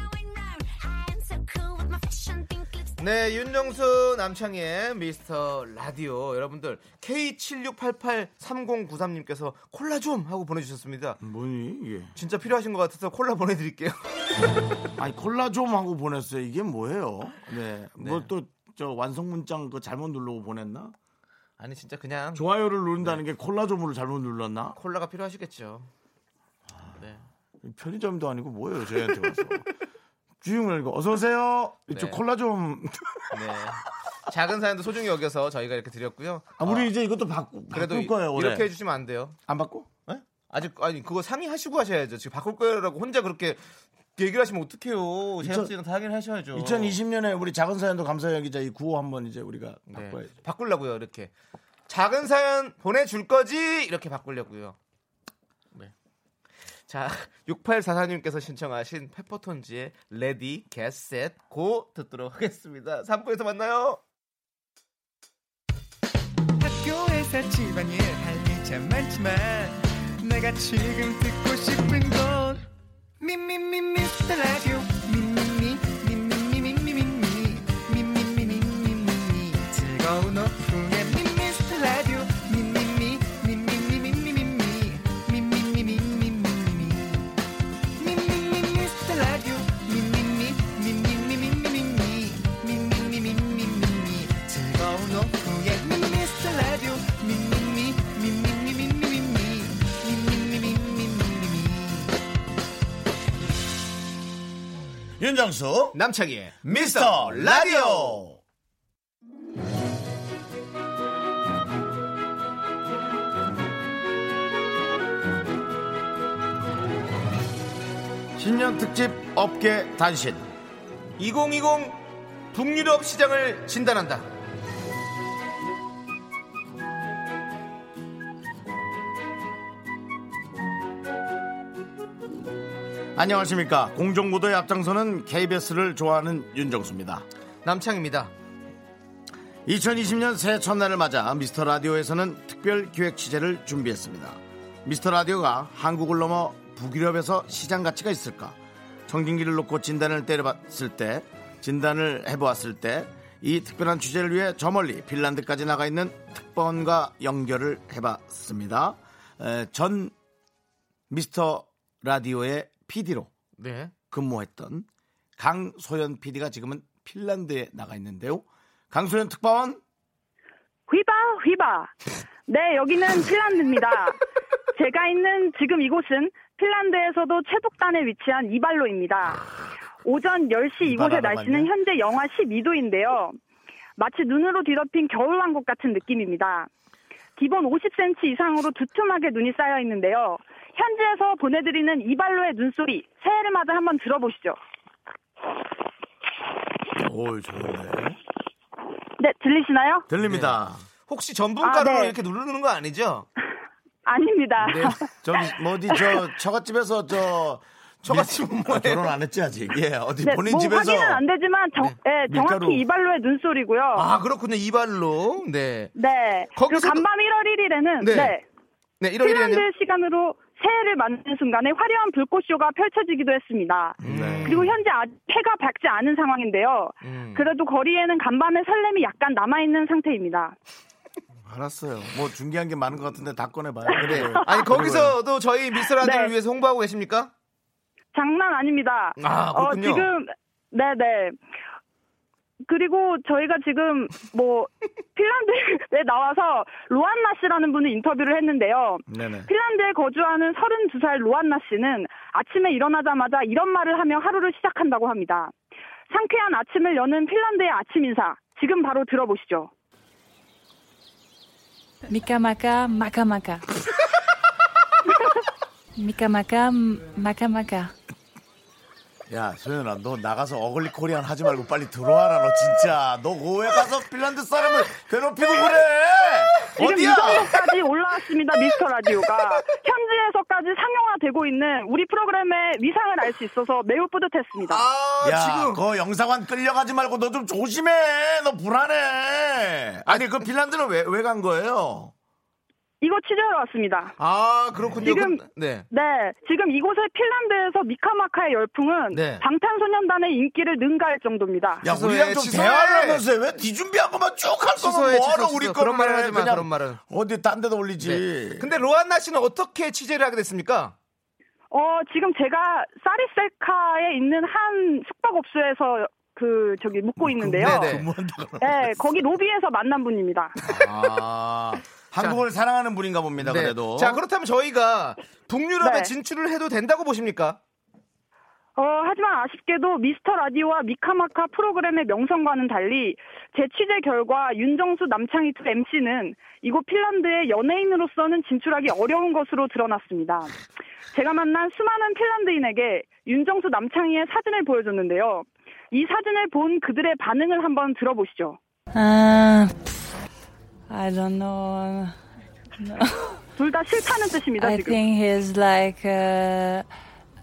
네, 윤정수 남창희의 미스터 라디오 여러분들 K76883093님께서 콜라 좀 하고 보내주셨습니다. 뭐니 이게? 진짜 필요하신 것 같아서 콜라 보내드릴게요. 아니 콜라 좀 하고 보냈어요. 이게 뭐예요? 네, 뭐또 저 완성 문장 그 잘못 누르고 보냈나? 아니 진짜 그냥 좋아요를 누른다는 게 콜라 좀을 잘못 눌렀나? 콜라가 필요하시겠죠. 네. 편의점도 아니고 뭐예요 저희한테 와서 이거 어서 오세요. 이쪽 네. 콜라 좀. 네. 작은 사연도 소중히 여겨서 저희가 이렇게 드렸고요. 아, 우리 이제 이것도 바꾸 그래도 바꿀 거예요. 올해. 이렇게 해주시면 안 돼요. 안 바꿔? 예? 아직 아니 그거 상의하시고 하셔야죠. 지금 바꿀 거라고 혼자 그렇게 얘기를 하시면 어떡해요. 제작진은 다 확인을 하셔야죠. 2020년에 우리 작은 사연도 감사해요 기자 이 구호 한번 이제 우리가 네. 바꿔야죠. 바꾸려고요. 이렇게 작은 사연 보내줄 거지 이렇게 바꾸려고요. 네. 자 6844님께서 신청하신 페퍼톤즈의 Ready, Get Set, Go 듣도록 하겠습니다. 3부에서 만나요. 학교에서 집안일 할일참 많지만 내가 지금 듣고 싶은 건 미미미 미스터 라디오 미미미 미미미 미미미 미미미 미미미 즐거운 오후 윤정수 남창희의 미스터 라디오 신년 특집 업계 단신 2020 북유럽 시장을 진단한다. 안녕하십니까 공정무도의 앞장서는 KBS를 좋아하는 윤정수입니다 남창입니다. 2020년 새해 첫날을 맞아 미스터 라디오에서는 특별 기획 취재를 준비했습니다. 미스터 라디오가 한국을 넘어 북유럽에서 시장 가치가 있을까? 청진기를 놓고 진단을 때려봤을 때, 진단을 해보았을 때, 이 특별한 취재를 위해 저 멀리 핀란드까지 나가 있는 특파원과 연결을 해봤습니다. 에, 전 미스터 라디오의 PD로 네. 근무했던 강소연 PD가 지금은 핀란드에 나가 있는데요. 강소연 특파원 휘바 휘바. 네, 여기는 핀란드입니다. 제가 있는 지금 이곳은 핀란드에서도 최북단에 위치한 이발로입니다. 오전 10시 이곳의 날씨는. 현재 영하 12도인데요. 마치 눈으로 뒤덮인 겨울왕국 같은 느낌입니다. 기본 50cm 이상으로 두툼하게 눈이 쌓여 있는데요. 현지에서 보내드리는 이발로의 눈소리, 새해를 맞아 한번 들어보시죠. 오 좋은데 네, 들리시나요? 들립니다. 혹시 전분가루로 아, 네. 이렇게 누르는 거 아니죠? 아닙니다. 네, 저기 뭐 어디 저 처갓집에서 저 처갓집은 밀- 뭐예요? 결혼 안 했지 아직. 예 어디 네, 본인 뭐 집에서 확인은 안 되지만 정, 예, 밀가루. 정확히 이발로의 눈소리고요. 아, 그렇군요. 이발로. 네. 네. 그리고 간밤 1월 1일에는 네. 네. 네, 1월 1일에는요. 핀란드 시간으로 새해를 맞는 순간에 화려한 불꽃쇼가 펼쳐지기도 했습니다. 네. 그리고 현재 아직 해가 밝지 않은 상황인데요. 음. 그래도 거리에는 간밤의 설렘이 약간 남아있는 상태입니다. 알았어요. 뭐 중요한 게 많은 것 같은데 다 꺼내봐요. 그래. 아니, 거기서도 저희 미스터 라디오를 네. 위해서 홍보하고 계십니까? 장난 아닙니다. 아, 어, 그렇군요. 지금, 네네. 그리고 저희가 지금 뭐 핀란드에 나와서 로안나 씨라는 분을 인터뷰를 했는데요. 네네. 핀란드에 거주하는 32살 로안나 씨는 아침에 일어나자마자 이런 말을 하며 하루를 시작한다고 합니다. 상쾌한 아침을 여는 핀란드의 아침 인사. 지금 바로 들어보시죠. 미카마카 마카마카. 미카마카 마카마카. 야 소연아 너 나가서 어글리 코리안 하지 말고 빨리 들어와라 너 진짜 너왜 가서 핀란드 사람을 괴롭히고 그래? 어디야? 정도까지 올라왔습니다. 미스터 라디오가 현지에서까지 상용화되고 있는 우리 프로그램의 위상을 알 수 있어서 매우 뿌듯했습니다. 아, 야, 지금. 그 영상관 끌려가지 말고 너 좀 조심해. 너 불안해. 아니, 그 핀란드는 왜, 왜 간 거예요? 이거 취재하러 왔습니다. 아, 그렇군요. 지금- 그럼- 네. 네, 지금 이곳의 핀란드에서 미카마카의 열풍은 네. 방탄소년단의 인기를 능가할 정도입니다. 야, 우리랑 좀 취소해. 대화를 하면서 왜 뒤준비한 것만 쭉 할 거면 뭐하러 우리. 거를 그런 말은 해. 하지 마, 그런 말은. 어디 딴 데다 올리지. 네. 근데 로안나 씨는 어떻게 취재를 하게 됐습니까? 어, 지금 제가 사리셀카에 있는 한 숙박업소에서 그 저기 묵고 있는데요. 그러 네, 거기 로비에서 만난 분입니다. 아, 한국을 사랑하는 분인가 봅니다, 네. 그래도. 자, 그렇다면 저희가 북유럽에 네. 진출을 해도 된다고 보십니까? 어, 하지만 아쉽게도 미스터 라디오와 미카마카 프로그램의 명성과는 달리 제 취재 결과 윤정수 남창희 두 MC는 이곳 핀란드의 연예인으로서는 진출하기 어려운 것으로 드러났습니다. 제가 만난 수많은 핀란드인에게 윤정수 남창희의 사진을 보여줬는데요. 이 사진을 본 그들의 반응을 한번 들어보시죠. Uh, I don't know. 둘다 싫다는 뜻입니다, I 지금. think he's like a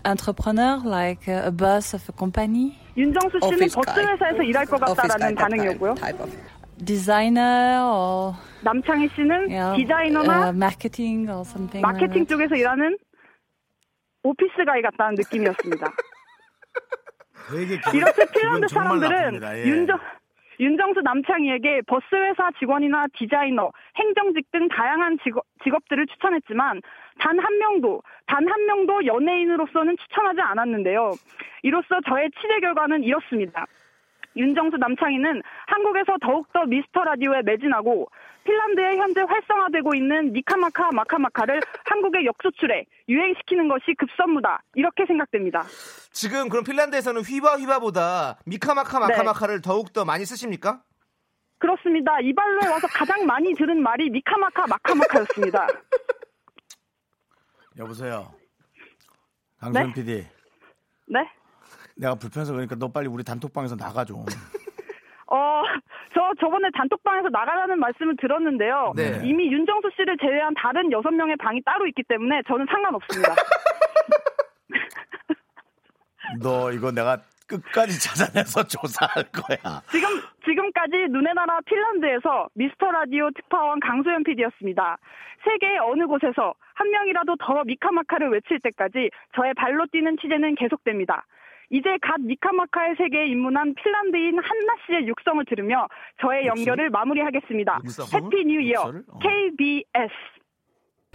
entrepreneur, like a boss of a company, 윤정수 씨는 Office 버스 guy. 회사에서 일할 것 Office 같다라는 guy type, 반응이었고요. type of. designer, or 남창희 씨는 yeah, 디자이너나 uh, marketing or something. 마케팅 like that. 쪽에서 일하는 오피스 가이 같다는 느낌이었습니다. 이렇게 핀란드 사람들은. 예. 윤정, 윤정수 남창희에게 버스 회사 직원이나 디자이너, 행정직 등 다양한 직업, 직업들을 추천했지만 단 한 명도, 단 한 명도 연예인으로서는 추천하지 않았는데요. 이로써 저의 취재 결과는 이렇습니다. 윤정수 남창희는 한국에서 더욱더 미스터 라디오에 매진하고 핀란드에 현재 활성화되고 있는 미카마카 마카마카를 한국에 역수출해 유행시키는 것이 급선무다. 이렇게 생각됩니다. 지금 그럼 핀란드에서는 휘바 휘바보다 미카마카 네. 마카마카를 더욱 더 많이 쓰십니까? 그렇습니다. 이 발로에 와서 가장 많이 들은 말이 미카마카 마카마카였습니다. 여보세요. 네? PD. 네? 내가 불편해서 그러니까 너 빨리 우리 단톡방에서 나가 좀. 어, 저 저번에 단톡방에서 나가라는 말씀을 들었는데요. 네. 이미 윤정수 씨를 제외한 다른 여섯 명의 방이 따로 있기 때문에 저는 상관없습니다. 너 이거 내가 끝까지 찾아내서 조사할 거야. 지금 지금까지 눈의 나라 핀란드에서 미스터 라디오 특파원 강소연 PD였습니다. 세계의 어느 곳에서 한 명이라도 더 미카마카를 외칠 때까지 저의 발로 뛰는 취재는 계속됩니다. 이제 갓 미카마카의 세계에 입문한 핀란드인 한나 씨의 육성을 들으며 저의 연결을 마무리하겠습니다. 육성? Happy New Year? 어. KBS.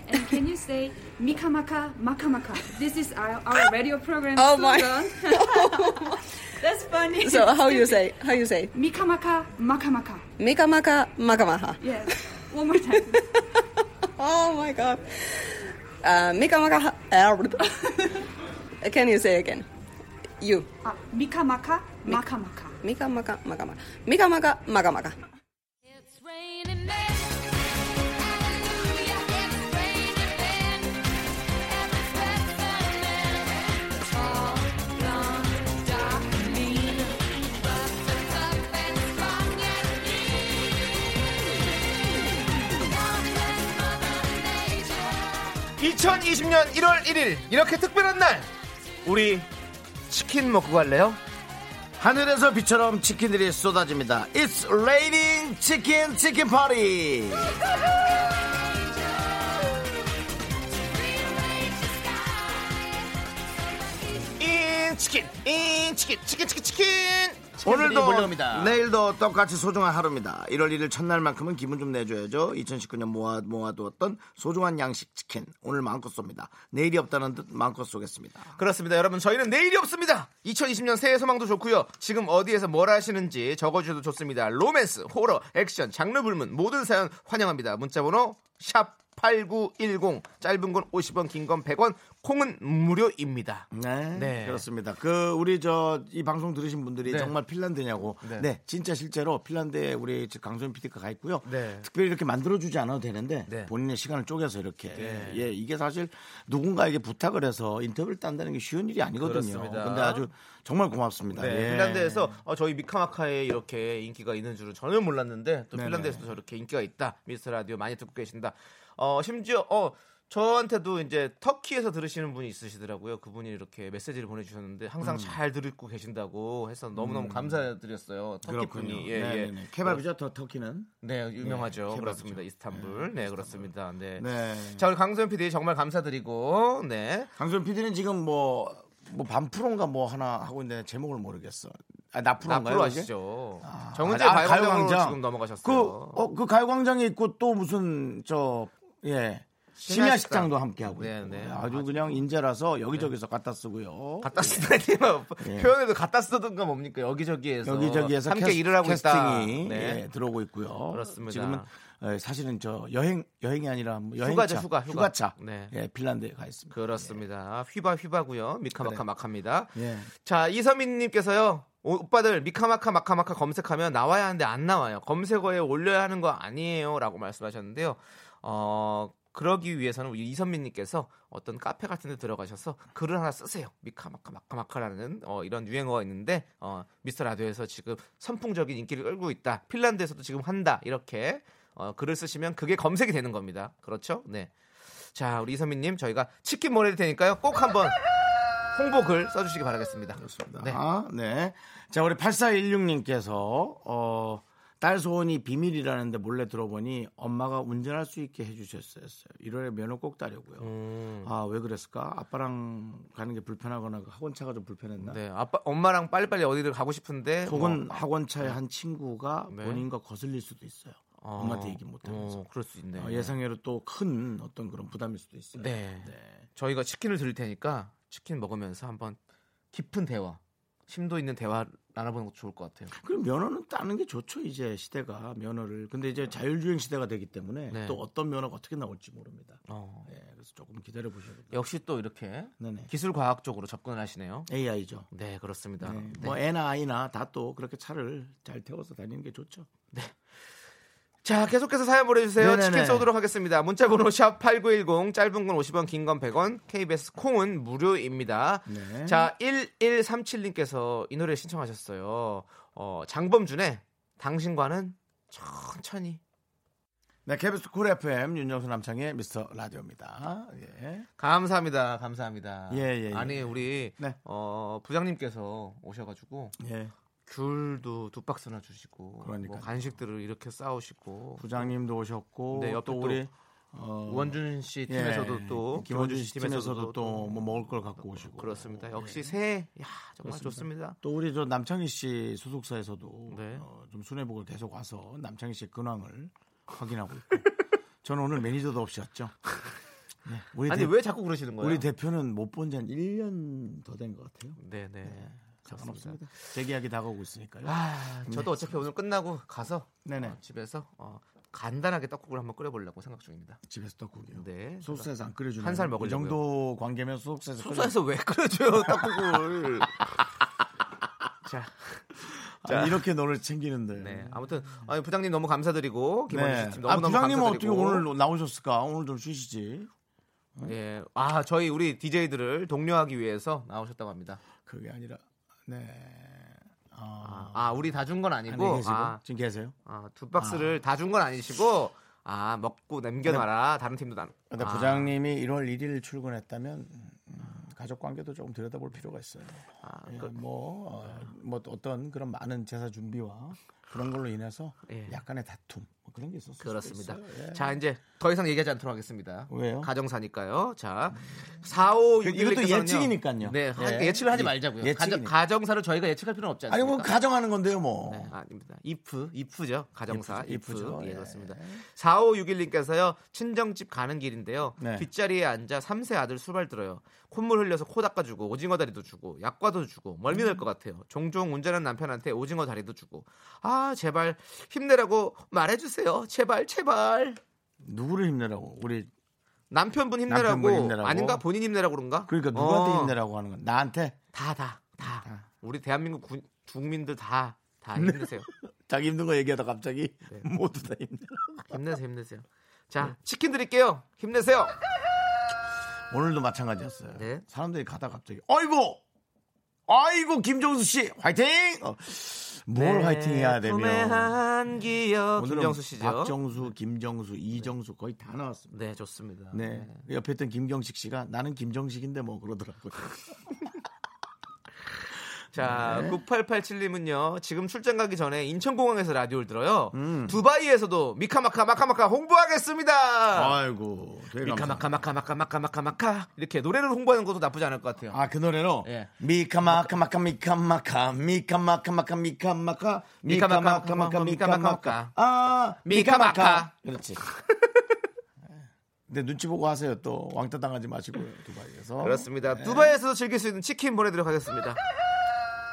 And can you say Mikamaka Makamaka? This is our, our radio program. Oh my. That's funny. So how you say? How you say? Mikamaka Makamaka. Mika maka maka. Yes. One more time. Oh my god. Uh, Mika maka. ha- uh, Can you say again? You. Uh, Mikamaka Makamaka. Mika maka maka maka. 2020년 1월 1일 이렇게 특별한 날 우리 치킨 먹고 갈래요? 하늘에서 비처럼 치킨들이 쏟아집니다. It's raining chicken chicken party. 인 치킨 인 치킨 치킨 치킨 치킨 오늘도 몰려옵니다. 내일도 똑같이 소중한 하루입니다. 1월 1일 첫날만큼은 기분 좀 내줘야죠. 2019년 모아 모아두었던 소중한 양식 치킨 오늘 마음껏 쏩니다. 내일이 없다는 듯 마음껏 쏘겠습니다. 그렇습니다 여러분 저희는 내일이 없습니다 2020년 새해 소망도 좋고요 지금 어디에서 뭘 하시는지 적어주셔도 좋습니다 로맨스 호러 액션 장르 불문 모든 사연 환영합니다 문자번호 샵 8910 짧은 건 50원 긴 건 100원 콩은 무료입니다 네, 네. 그렇습니다. 그 우리 저 이 방송 들으신 분들이 네. 정말 핀란드냐고. 네. 네. 진짜 실제로 핀란드에 우리 저 강소연 PD가 가 있고요. 네. 특별히 이렇게 만들어 주지 않아도 되는데 네. 본인의 시간을 쪼개서 이렇게 네. 예 이게 사실 누군가에게 부탁을 해서 인터뷰를 딴다는 게 쉬운 일이 아니거든요. 그렇습니다. 근데 아주 정말 고맙습니다. 네, 예. 핀란드에서 어, 저희 미카마카에 이렇게 인기가 있는 줄은 전혀 몰랐는데 또. 핀란드에서도 저렇게 인기가 있다. 미스터 라디오 많이 듣고 계신다. 어, 심지어 어 저한테도 이제 터키에서 들으시는 분이 있으시더라고요. 그분이 이렇게 메시지를 보내주셨는데 항상 잘 듣고 계신다고 해서 너무너무 감사드렸어요. 터키 음. 분이 예, 네, 예. 네, 네. 케밥이죠, 더 터키는. 네, 유명하죠. 케밥이죠. 그렇습니다. 이스탄불. 네, 그렇습니다. 네. 네. 자, 우리 강소연 PD 정말 감사드리고 네. 강소연 PD는 지금 뭐, 뭐 반프로인가 뭐 하나 하고 있는데 제목을 모르겠어. 아, 나프로인가요? 이게? 하시죠. 아, 정은재 아, 가요광장으로 가요광장. 지금 넘어가셨어요. 그, 어, 그 가요광장에 있고 또 무슨, 저, 예. 심야 식장도 함께 하고 네. 네. 아주 그냥 인재라서 여기저기서 갖다 쓰고요. 갖다 쓰다니 예. 표현에도 갖다 쓰던가 뭡니까 여기저기에서 여기저기에서 함께 캐스- 일을 하고 캐스팅이 있다. 네. 예, 들어오고 있고요. 그렇습니다. 지금은 어, 사실은 저 여행 여행이 아니라 뭐 여행차, 휴가죠, 휴가, 휴가. 차 네. 예, 핀란드에 가 있습니다. 그렇습니다. 휘바 휘바고요. 미카마카 그래. 마카입니다. 예. 자 이서민님께서요. 오빠들 미카마카 마카마카 검색하면 나와야 하는데 안 나와요. 검색어에 올려야 하는 거 아니에요라고 말씀하셨는데요. 어 그러기 위해서는 우리 이선민님께서 어떤 카페 같은 데 들어가셔서 글을 하나 쓰세요. 미카마카 마카마카라는 어, 이런 유행어가 있는데 어, 미스터 라디오에서 지금 선풍적인 인기를 끌고 있다. 핀란드에서도 지금 한다. 이렇게 어, 글을 쓰시면 그게 검색이 되는 겁니다. 그렇죠? 네. 자, 우리 이선민님 저희가 치킨 보내드릴 테니까요. 꼭 한번 홍보 글 써주시기 바라겠습니다. 네. 아, 네. 자, 우리 8416님께서, 어, 딸 소원이 비밀이라는데 몰래 들어보니 엄마가 운전할 수 있게 해주셨어요. 1월에 면허 꼭 따려고요. 음, 아, 왜 그랬을까? 아빠랑 가는 게 불편하거나 그 학원차가 좀 불편했나? 네, 아빠 엄마랑 빨리빨리 어디를 가고 싶은데 혹은 뭐, 학원차에 한 친구가 네. 본인과 거슬릴 수도 있어요. 어, 엄마한테 얘기 못하면서. 어, 그럴 수 있네. 어, 예상외로 또 큰 어떤 그런 부담일 수도 있어요. 네. 네. 저희가 치킨을 드릴 테니까 치킨 먹으면서 한번 깊은 대화, 심도 있는 대화 알아보는 것도 좋을 것 같아요. 그럼 면허는 따는 게 좋죠 이제 시대가 면허를. 근데 이제 자율주행 시대가 되기 때문에 네. 또 어떤 면허가 어떻게 나올지 모릅니다. 어. 예, 그래서 조금 기다려 보셔야겠다. 역시 또 이렇게 네네. 기술 과학적으로 접근을 하시네요. AI죠. 네, 그렇습니다. 네. 네. 뭐 애나 아이나 다 또 그렇게 차를 잘 태워서 다니는 게 좋죠. 자, 계속해서 사연 보내주세요. 네네네. 치킨 쏘도록 하겠습니다. 문자번호 샵 8910, 짧은 건 50원, 긴 건 100원, KBS 콩은 무료입니다. 네. 자, 1137님께서 이 노래 신청하셨어요. 어, 장범준의 당신과는 천천히. 네, KBS 쿨 FM 윤정수 남창희의 미스터 라디오입니다. 예. 감사합니다. 감사합니다. 예, 예, 예. 아니, 우리, 네. 어, 부장님께서 오셔가지고, 예. 귤도 두 박스나 주시고, 그러니까요. 뭐 간식들을 이렇게 싸우시고, 부장님도 오셨고 네, 옆에 또또 우리 어, 원준 씨 예, 팀에서도 또, 김원준 씨 팀에서도 또 뭐 먹을 걸 갖고 오시고 그렇습니다. 역시 예. 새해, 야, 정말 그렇습니다. 좋습니다. 또 우리 저 남창희 씨 소속사에서도 네. 어, 좀 순회복을 계속 와서 남창희 씨의 근황을 확인하고 있고 저는 오늘 매니저도 없이 왔죠. 네, 아니, 대, 왜 자꾸 그러시는 거예요? 우리 대표는 못 본 지 한 1년 더 된 것 같아요. 네, 네. 상관없습니다. 재계약이 다가오고 있으니까요. 아, 저도 어차피 오늘 끝나고 가서 네네. 어, 집에서 어, 간단하게 떡국을 한번 끓여보려고 생각 중입니다. 집에서 떡국이요. 네. 소속사에서 안 끓여주는 한살 이 먹으려고요. 정도 관계면 소속사에서 숙소에서 왜 끓여줘요 떡국을? 자, 끓여- 아니, 이렇게 너를 챙기는데. 네. 아무튼 아니, 부장님 너무 감사드리고 김원준 네. 씨팀 너무 아, 너무 부장님은 어떻게 감사드리고 오늘 나오셨을까? 오늘 좀 쉬시지. 예, 아 저희 우리 DJ들을 독려하기 위해서 나오셨다고 합니다. 그게 아니라 네. 아, 아, 아, 우리 다 준 건 아니고 계시고 아, 지금 계세요? 아, 두 박스를 다준 건 아니시고 아 먹고 남겨놔라 다른 팀도 나. 근데 아, 부장님이 1월 1일 출근했다면 음, 가족 관계도 조금 들여다볼 필요가 있어요. 아, 예, 그- 뭐, 어, 뭐 어떤 그런 많은 제사 준비와 그런 걸로 인해서 예. 약간의 다툼 뭐 그런 게 있었어요. 그렇습니다. 자 이제 더 이상 얘기하지 않도록 하겠습니다. 왜요? 가정사니까요. 자 45, 그, 이것도 예측이니까요. 네, 하- 예. 예측을 하지 예, 말자고요. 예측이니까. 가정, 가정 사를 저희가 예측할 필요는 없지 아니 않습니까? 뭐 가정하는 건데요, 뭐. 네, 아닙니다. if, if죠. 가정사, if죠. 예, 예. 그렇습니다. 4561님께서요, 친정집 가는 길인데요. 네. 뒷자리에 앉아 3세 아들 수발 들어요. 콧물 흘려서 코 닦아주고, 오징어 다리도 주고, 약과도 주고, 멀미 날 것 같아요. 종종 운전하는 남편한테 오징어 다리도 주고, 아, 제발, 힘내라고 말해주세요. 제발, 제발. 누구를 힘내라고? 우리 남편분 힘내라고, 남편분 힘내라고? 아닌가? 본인 힘내라고 그런가? 그러니까 누구한테 어, 힘내라고 하는 건 나한테 다, 다, 다. 다. 우리 대한민국 군, 국민들 다, 다 힘내세요. 자기 힘든 거 얘기하다 갑자기 네. 모두 다 힘내라. 힘내세요, 힘내세요. 자, 치킨 드릴게요. 힘내세요. 오늘도 마찬가지였어요. 네. 사람들이 가다 갑자기 아이고 아이고 김정수 씨 화이팅! 어, 뭘 화이팅 해야 네, 품에 되면 한기여 오늘은 김정수 씨죠. 박정수, 김정수, 이정수 거의 다 나왔습니다. 네, 좋습니다. 네. 옆에 있던 김경식 씨가 나는 김정식인데 뭐 그러더라고요. 자, 네. 9887님은요. 지금 출장 가기 전에 인천공항에서 라디오를 들어요. 음. 두바이에서도 미카마카 마카마카 홍보하겠습니다. 아이고. 미카마카 마카마카 마카마카 마카 이렇게 노래를 홍보하는 것도 나쁘지 않을 것 같아요. 아, 그 노래로 예. 미카마카 마카 미카마카 미카마카 마카 미카마카 미카마카 마카 미카마카 아 미카마카. 미카마카 그렇지. 근데 눈치 보고 하세요. 또 왕따 당하지 마시고요. 두바이에서. 그렇습니다. 두바이에서도 즐길 수 있는 치킨 보내드리도록 하겠습니다.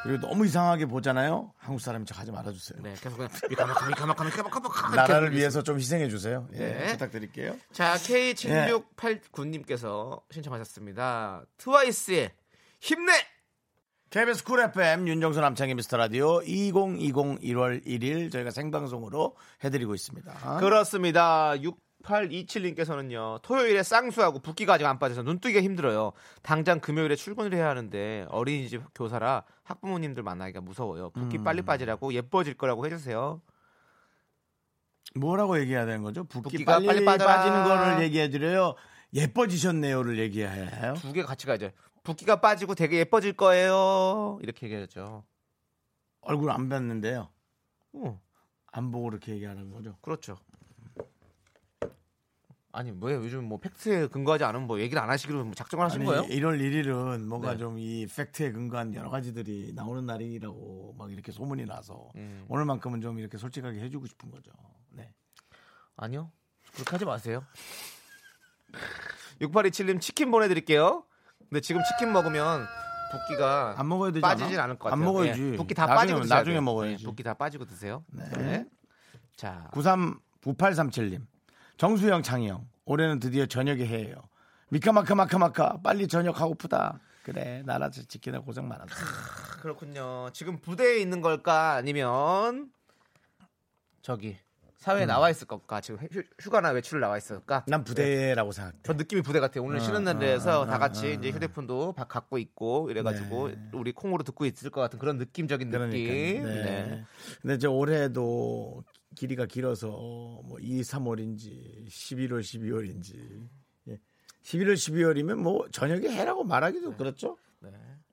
그리고 너무 이상하게 보잖아요. 한국 사람인 척 하지 말아주세요. 네, 계속 그냥 미카마카 미카마카 미카마카 마카 나라를 위해서 좀 희생해 주세요. 예, 네. 부탁드릴게요. 자, K7689님께서 신청하셨습니다. 트와이스의 힘내! KBS 쿨 FM 윤정수 남창희 미스터 라디오 2020 1월 1일 저희가 생방송으로 해드리고 있습니다. 그렇습니다. 6827님께서는요, 토요일에 쌍수하고 붓기가 아직 안 빠져서 눈뜨기가 힘들어요. 당장 금요일에 출근을 해야 하는데 어린이집 교사라 학부모님들 만나기가 무서워요. 붓기 음. 빨리 빠지라고 예뻐질 거라고 해주세요. 뭐라고 얘기해야 되는 거죠? 붓기 붓기가 빨리, 빨리. 빠지는 거를 얘기해 드려요. 예뻐지셨네요를 얘기해야 해요. 두 개 같이 가야죠. 붓기가 빠지고 되게 예뻐질 거예요. 이렇게 얘기하죠. 얼굴 안 뵀는데요. 어, 안 보고 이렇게 얘기하는 거죠. 그렇죠. 아니 왜 요즘 뭐 팩트에 근거하지 않으면 뭐 얘기를 안 하시기로 뭐 작정을 하신 아니, 거예요? 1월 1일은 뭔가 네. 좀이 팩트에 근거한 여러 가지들이 나오는 날이라고 막 이렇게 소문이 나서 음. 오늘만큼은 좀 이렇게 솔직하게 해주고 싶은 거죠. 네. 아니요. 그렇게 하지 마세요. 6827님 치킨 보내드릴게요. 근데 지금 치킨 먹으면 붓기가 안 먹어야 되지 빠지진 않아? 않을 것안 같아요. 먹어야지. 예, 붓기 다 나중에- 빠지고 드셔야 나중에 돼요. 먹어야지. 예, 붓기 다 빠지고 드세요. 네. 자, 93 9837님. 정수영 창희형. 올해는 드디어 저녁에 해요. 미카마카마카마카 빨리 저녁 하고프다. 그래 나라 지키는 고생 많았어. 그렇군요. 지금 부대에 있는 걸까 아니면 저기 사회에 나와 있을 걸까? 지금 휴, 휴가나 외출을 나와 있을까? 난 부대라고 생각해. 저 느낌이 부대 같아요. 오늘 어, 쉬는 어, 날이라서 어, 다 같이 어, 이제 어. 휴대폰도 바- 갖고 있고 이래가지고 네. 우리 콩으로 듣고 있을 것 같은 그런 느낌적인 그러니까. 느낌. 네. 네. 근데 이제 올해도 길이가 길어서 뭐 2, 3월인지 11월, 12월인지. 예. 11월, 12월이면 뭐 저녁에 해라고 말하기도 그렇죠. 네.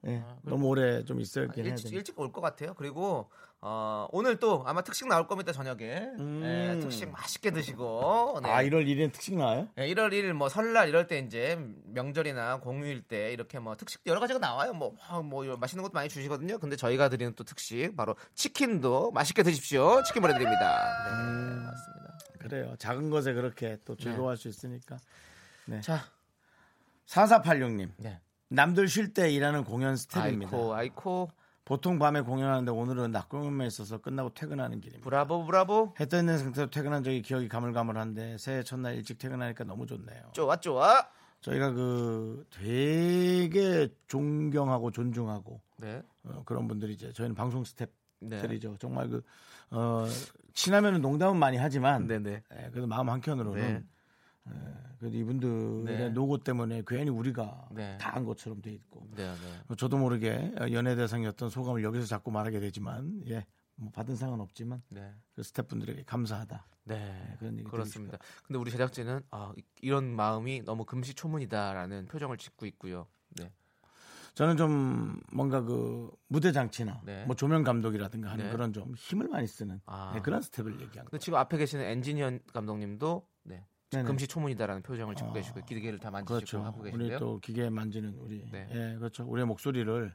예. 너무 오래 좀 있어야긴 해야 일찍, 돼. 일찍 올 것 같아요. 그리고 어, 오늘 또 아마 특식 나올 겁니다 저녁에. 음. 네, 특식 맛있게 드시고. 네. 아 1월 1일엔 특식 나와요? 네, 1월 1일 뭐 설날 이럴 때 이제 명절이나 공휴일 때 이렇게 뭐 특식 여러 가지가 나와요. 뭐, 아, 뭐 맛있는 것도 많이 주시거든요. 근데 저희가 드리는 또 특식 바로 치킨도 맛있게 드십시오. 치킨 보내드립니다. 네, 맞습니다. 그래요. 작은 것에 그렇게 또 즐거워할 수 있으니까. 자, 4486님. 네. 남들 쉴 때 일하는 공연 스텝입니다. 아이코, 아이코, 보통 밤에 공연하는데 오늘은 낮 공연만 있어서 끝나고 퇴근하는 길입니다. 브라보, 브라보. 해 떠 있는 상태로 퇴근한 적이 기억이 가물가물한데 새해 첫날 일찍 퇴근하니까 너무 좋네요. 좋아, 좋아. 저희가 그 되게 존경하고 존중하고 네, 어, 그런 분들이 이제 저희는 방송 네. 스태프들이죠. 정말 그 어, 친하면은 농담은 많이 하지만 네, 네. 예, 그래도 마음 한켠으로는 네. 예, 그래도 이분들의 네. 노고 때문에 괜히 우리가 네. 다한 것처럼 돼 있고 네, 네. 어, 저도 모르게 연예 대상이었던 소감을 여기서 자꾸 말하게 되지만 예, 뭐 받은 상은 없지만 네. 그 스태프분들에게 감사하다. 네, 그런 얘기 그렇습니다. 근데 우리 제작진은 아, 이- 이런 마음이 너무 금시초문이다라는 표정을 짓고 있고요. 네, 저는 좀 뭔가 그 무대 장치나 네. 뭐 조명 감독이라든가 하는 네. 그런 좀 힘을 많이 쓰는 아. 네, 그런 스텝을 얘기한 거예요. 지금 앞에 계시는 엔지니어 감독님도 네, 네네. 금시 초문이다라는 표정을 짓고 어, 계시고 기계를 다 만지시고 그렇죠. 하고 우리 계신데요. 또 기계 만지는 우리 네. 예 그렇죠. 우리의 목소리를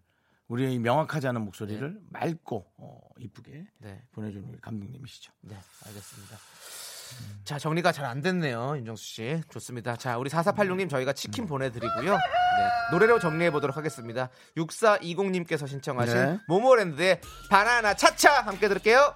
우리의 이 명확하지 않은 목소리를 맑고 어, 이쁘게 네, 보내주는 우리 감독님이시죠. 네, 알겠습니다. 자, 정리가 잘 안 됐네요, 윤정수 씨. 좋습니다. 자, 우리 4486님 저희가 치킨 보내드리고요. 네, 노래로 정리해 보도록 하겠습니다. 6420님께서 신청하신 네. 모모랜드의 바나나 차차 함께 들을게요.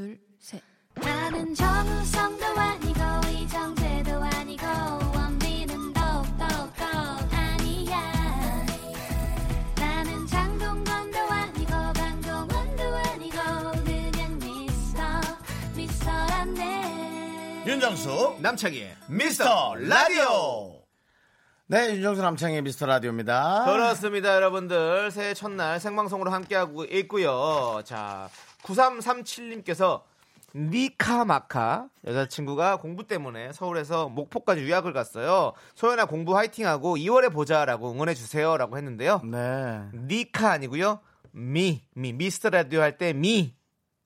둘 셋 나는 정우성도 아니고 이정재도 아니고 원빈은 더욱더 아니야 나는 장동건도 아니고 강동원도 아니고 그냥 미스터 미스터란데 윤정수 남창희의 미스터 라디오. 네, 윤정수 남창의 미스터 라디오입니다. 그렇습니다, 여러분들. 새해 첫날 생방송으로 함께하고 있고요. 자, 9337님께서 니카마카 여자친구가 공부 때문에 서울에서 목포까지 유학을 갔어요. 소연아 공부 화이팅하고 2월에 보자라고 응원해 주세요라고 했는데요. 네. 니카 아니고요. 미, 미 미스터 라디오 할 때 미,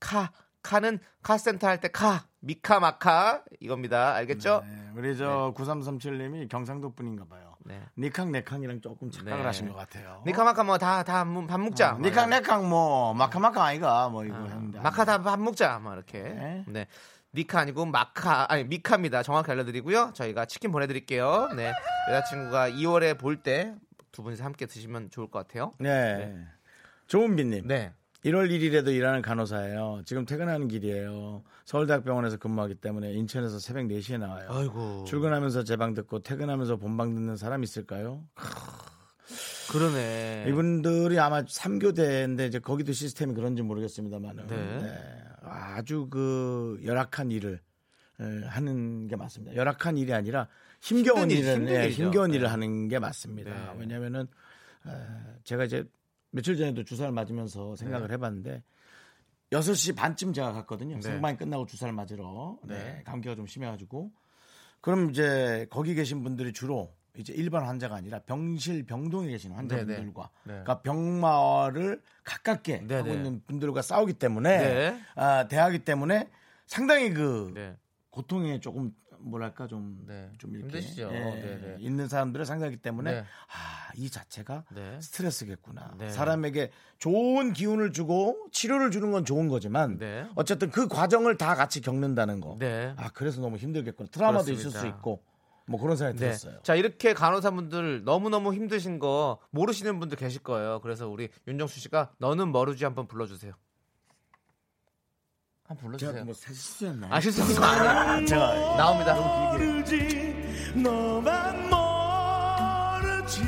카, 카는 카센터 할 때 카, 미카마카 이겁니다. 알겠죠? 네, 우리 저 9337님이 경상도 분인가 봐요. 네. 니캉 네캉이랑 조금 착각을 네. 하신 것 같아요. 니카마카 뭐 다 다 밥 먹자. 어, 니캉 네캉 뭐 마카마카 아이가 뭐 이거 했는데 마카 다 밥 먹자. 막 이렇게. 네. 네. 니카 아니고 마카 아니 미카입니다. 정확히 알려드리고요. 저희가 치킨 보내드릴게요. 네. 여자친구가 2월에 볼 때 두 분이서 함께 드시면 좋을 것 같아요. 네. 조은비님. 네. 1월 1일에도 일하는 간호사예요. 지금 퇴근하는 길이에요. 서울대학병원에서 근무하기 때문에 인천에서 새벽 4시에 나와요. 아이고. 출근하면서 제 방 듣고 퇴근하면서 본방 듣는 사람 있을까요? 그러네. 이분들이 아마 3교대인데 이제 거기도 시스템이 그런지 모르겠습니다만은 네. 네. 아주 그 열악한 일을 에, 하는 게 맞습니다. 열악한 일이 아니라 힘겨운 일, 예, 일이죠. 힘겨운 네. 일을 하는 게 맞습니다. 네. 왜냐하면은 에, 제가 이제 며칠 전에도 주사를 맞으면서 생각을 네. 해봤는데 6시 반쯤 제가 갔거든요. 네. 생방이 끝나고 주사를 맞으러. 네, 네. 감기가 좀 심해가지고. 그럼 이제 거기 계신 분들이 주로 이제 일반 환자가 아니라 병실 병동에 계신 환자분들과 네. 그러니까 병마를 가깝게 네, 하고 네. 있는 분들과 싸우기 때문에 네. 아, 대하기 때문에 상당히 그 네. 고통에 조금 뭐랄까 좀, 네. 좀 이렇게 힘드시죠. 예, 네, 네. 있는 사람들은 상당하기 때문에 네. 아이 자체가 네. 스트레스겠구나. 네. 사람에게 좋은 기운을 주고 치료를 주는 건 좋은 거지만 네. 어쨌든 그 과정을 다 같이 겪는다는 거. 네. 아 그래서 너무 힘들겠구나. 트라우마도 있을 그렇습니다. 수 있고 뭐 그런 생각이 네. 들었어요. 자 이렇게 간호사분들 너무너무 힘드신 거 모르시는 분들 계실 거예요. 그래서 우리 윤정수 씨가 너는 머루지 한번 불러주세요. 한 번 불러주세요. 제가 뭐 실수했나요? 아거 아니에요. 제가 나옵니다. 모르지 너만 모르지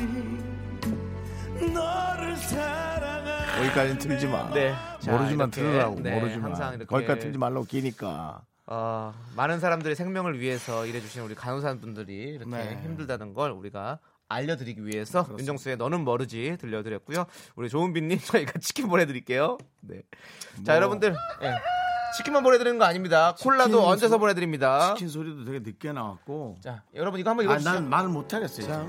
너를 사랑하 거기까지는 틀지 마. 네. 자, 모르지만 이렇게, 들으라고 네, 모르지만 항상 이렇게 거기까지 틀지 말라고 기니까. 어, 많은 사람들의 생명을 위해서 일해주시는 우리 간호사 분들이 이렇게 네. 힘들다는 걸 우리가 알려드리기 위해서 윤정수의 너는 모르지 들려드렸고요. 우리 조은빈님 저희가 치킨 보내드릴게요. 네. 자 뭐. 여러분들 예. 치킨만 보내드리는 거 아닙니다. 콜라도 치킨 얹어서 소- 보내드립니다. 치킨 소리도 되게 늦게 나왔고. 자 여러분 이거 한번 아, 읽어주시죠. 난 말을 못하겠어요.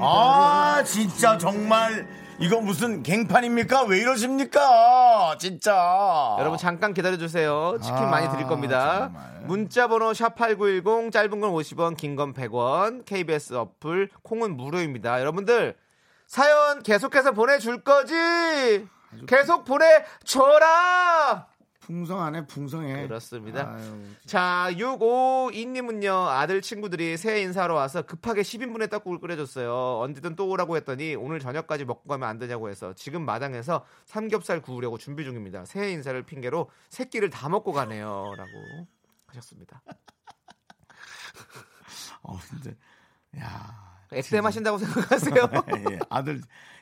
아, 진짜 정말 이거 무슨 갱판입니까? 왜 이러십니까? 진짜. 여러분 잠깐 기다려주세요. 치킨 아, 많이 드릴 겁니다. 문자번호 샵8910 짧은 건 50원 긴 건 100원 KBS 어플 콩은 무료입니다. 여러분들 사연 계속해서 보내줄 거지? 계속 보내줘라! 풍성하네, 풍성해. 그렇습니다. 아유, 자, 652님은요, 아들 친구들이 새해 인사하러 와서 급하게 10인분의 떡국을 끓여줬어요. 언제든 또 오라고 했더니 오늘 저녁까지 먹고 가면 안 되냐고 해서 지금 마당에서 삼겹살 구우려고 준비 중입니다. 새해 인사를 핑계로 새끼를 다 먹고 가네요. 라고 하셨습니다. 어, 근데, 야. 액땜 하신다고 생각하세요? 예, 아들,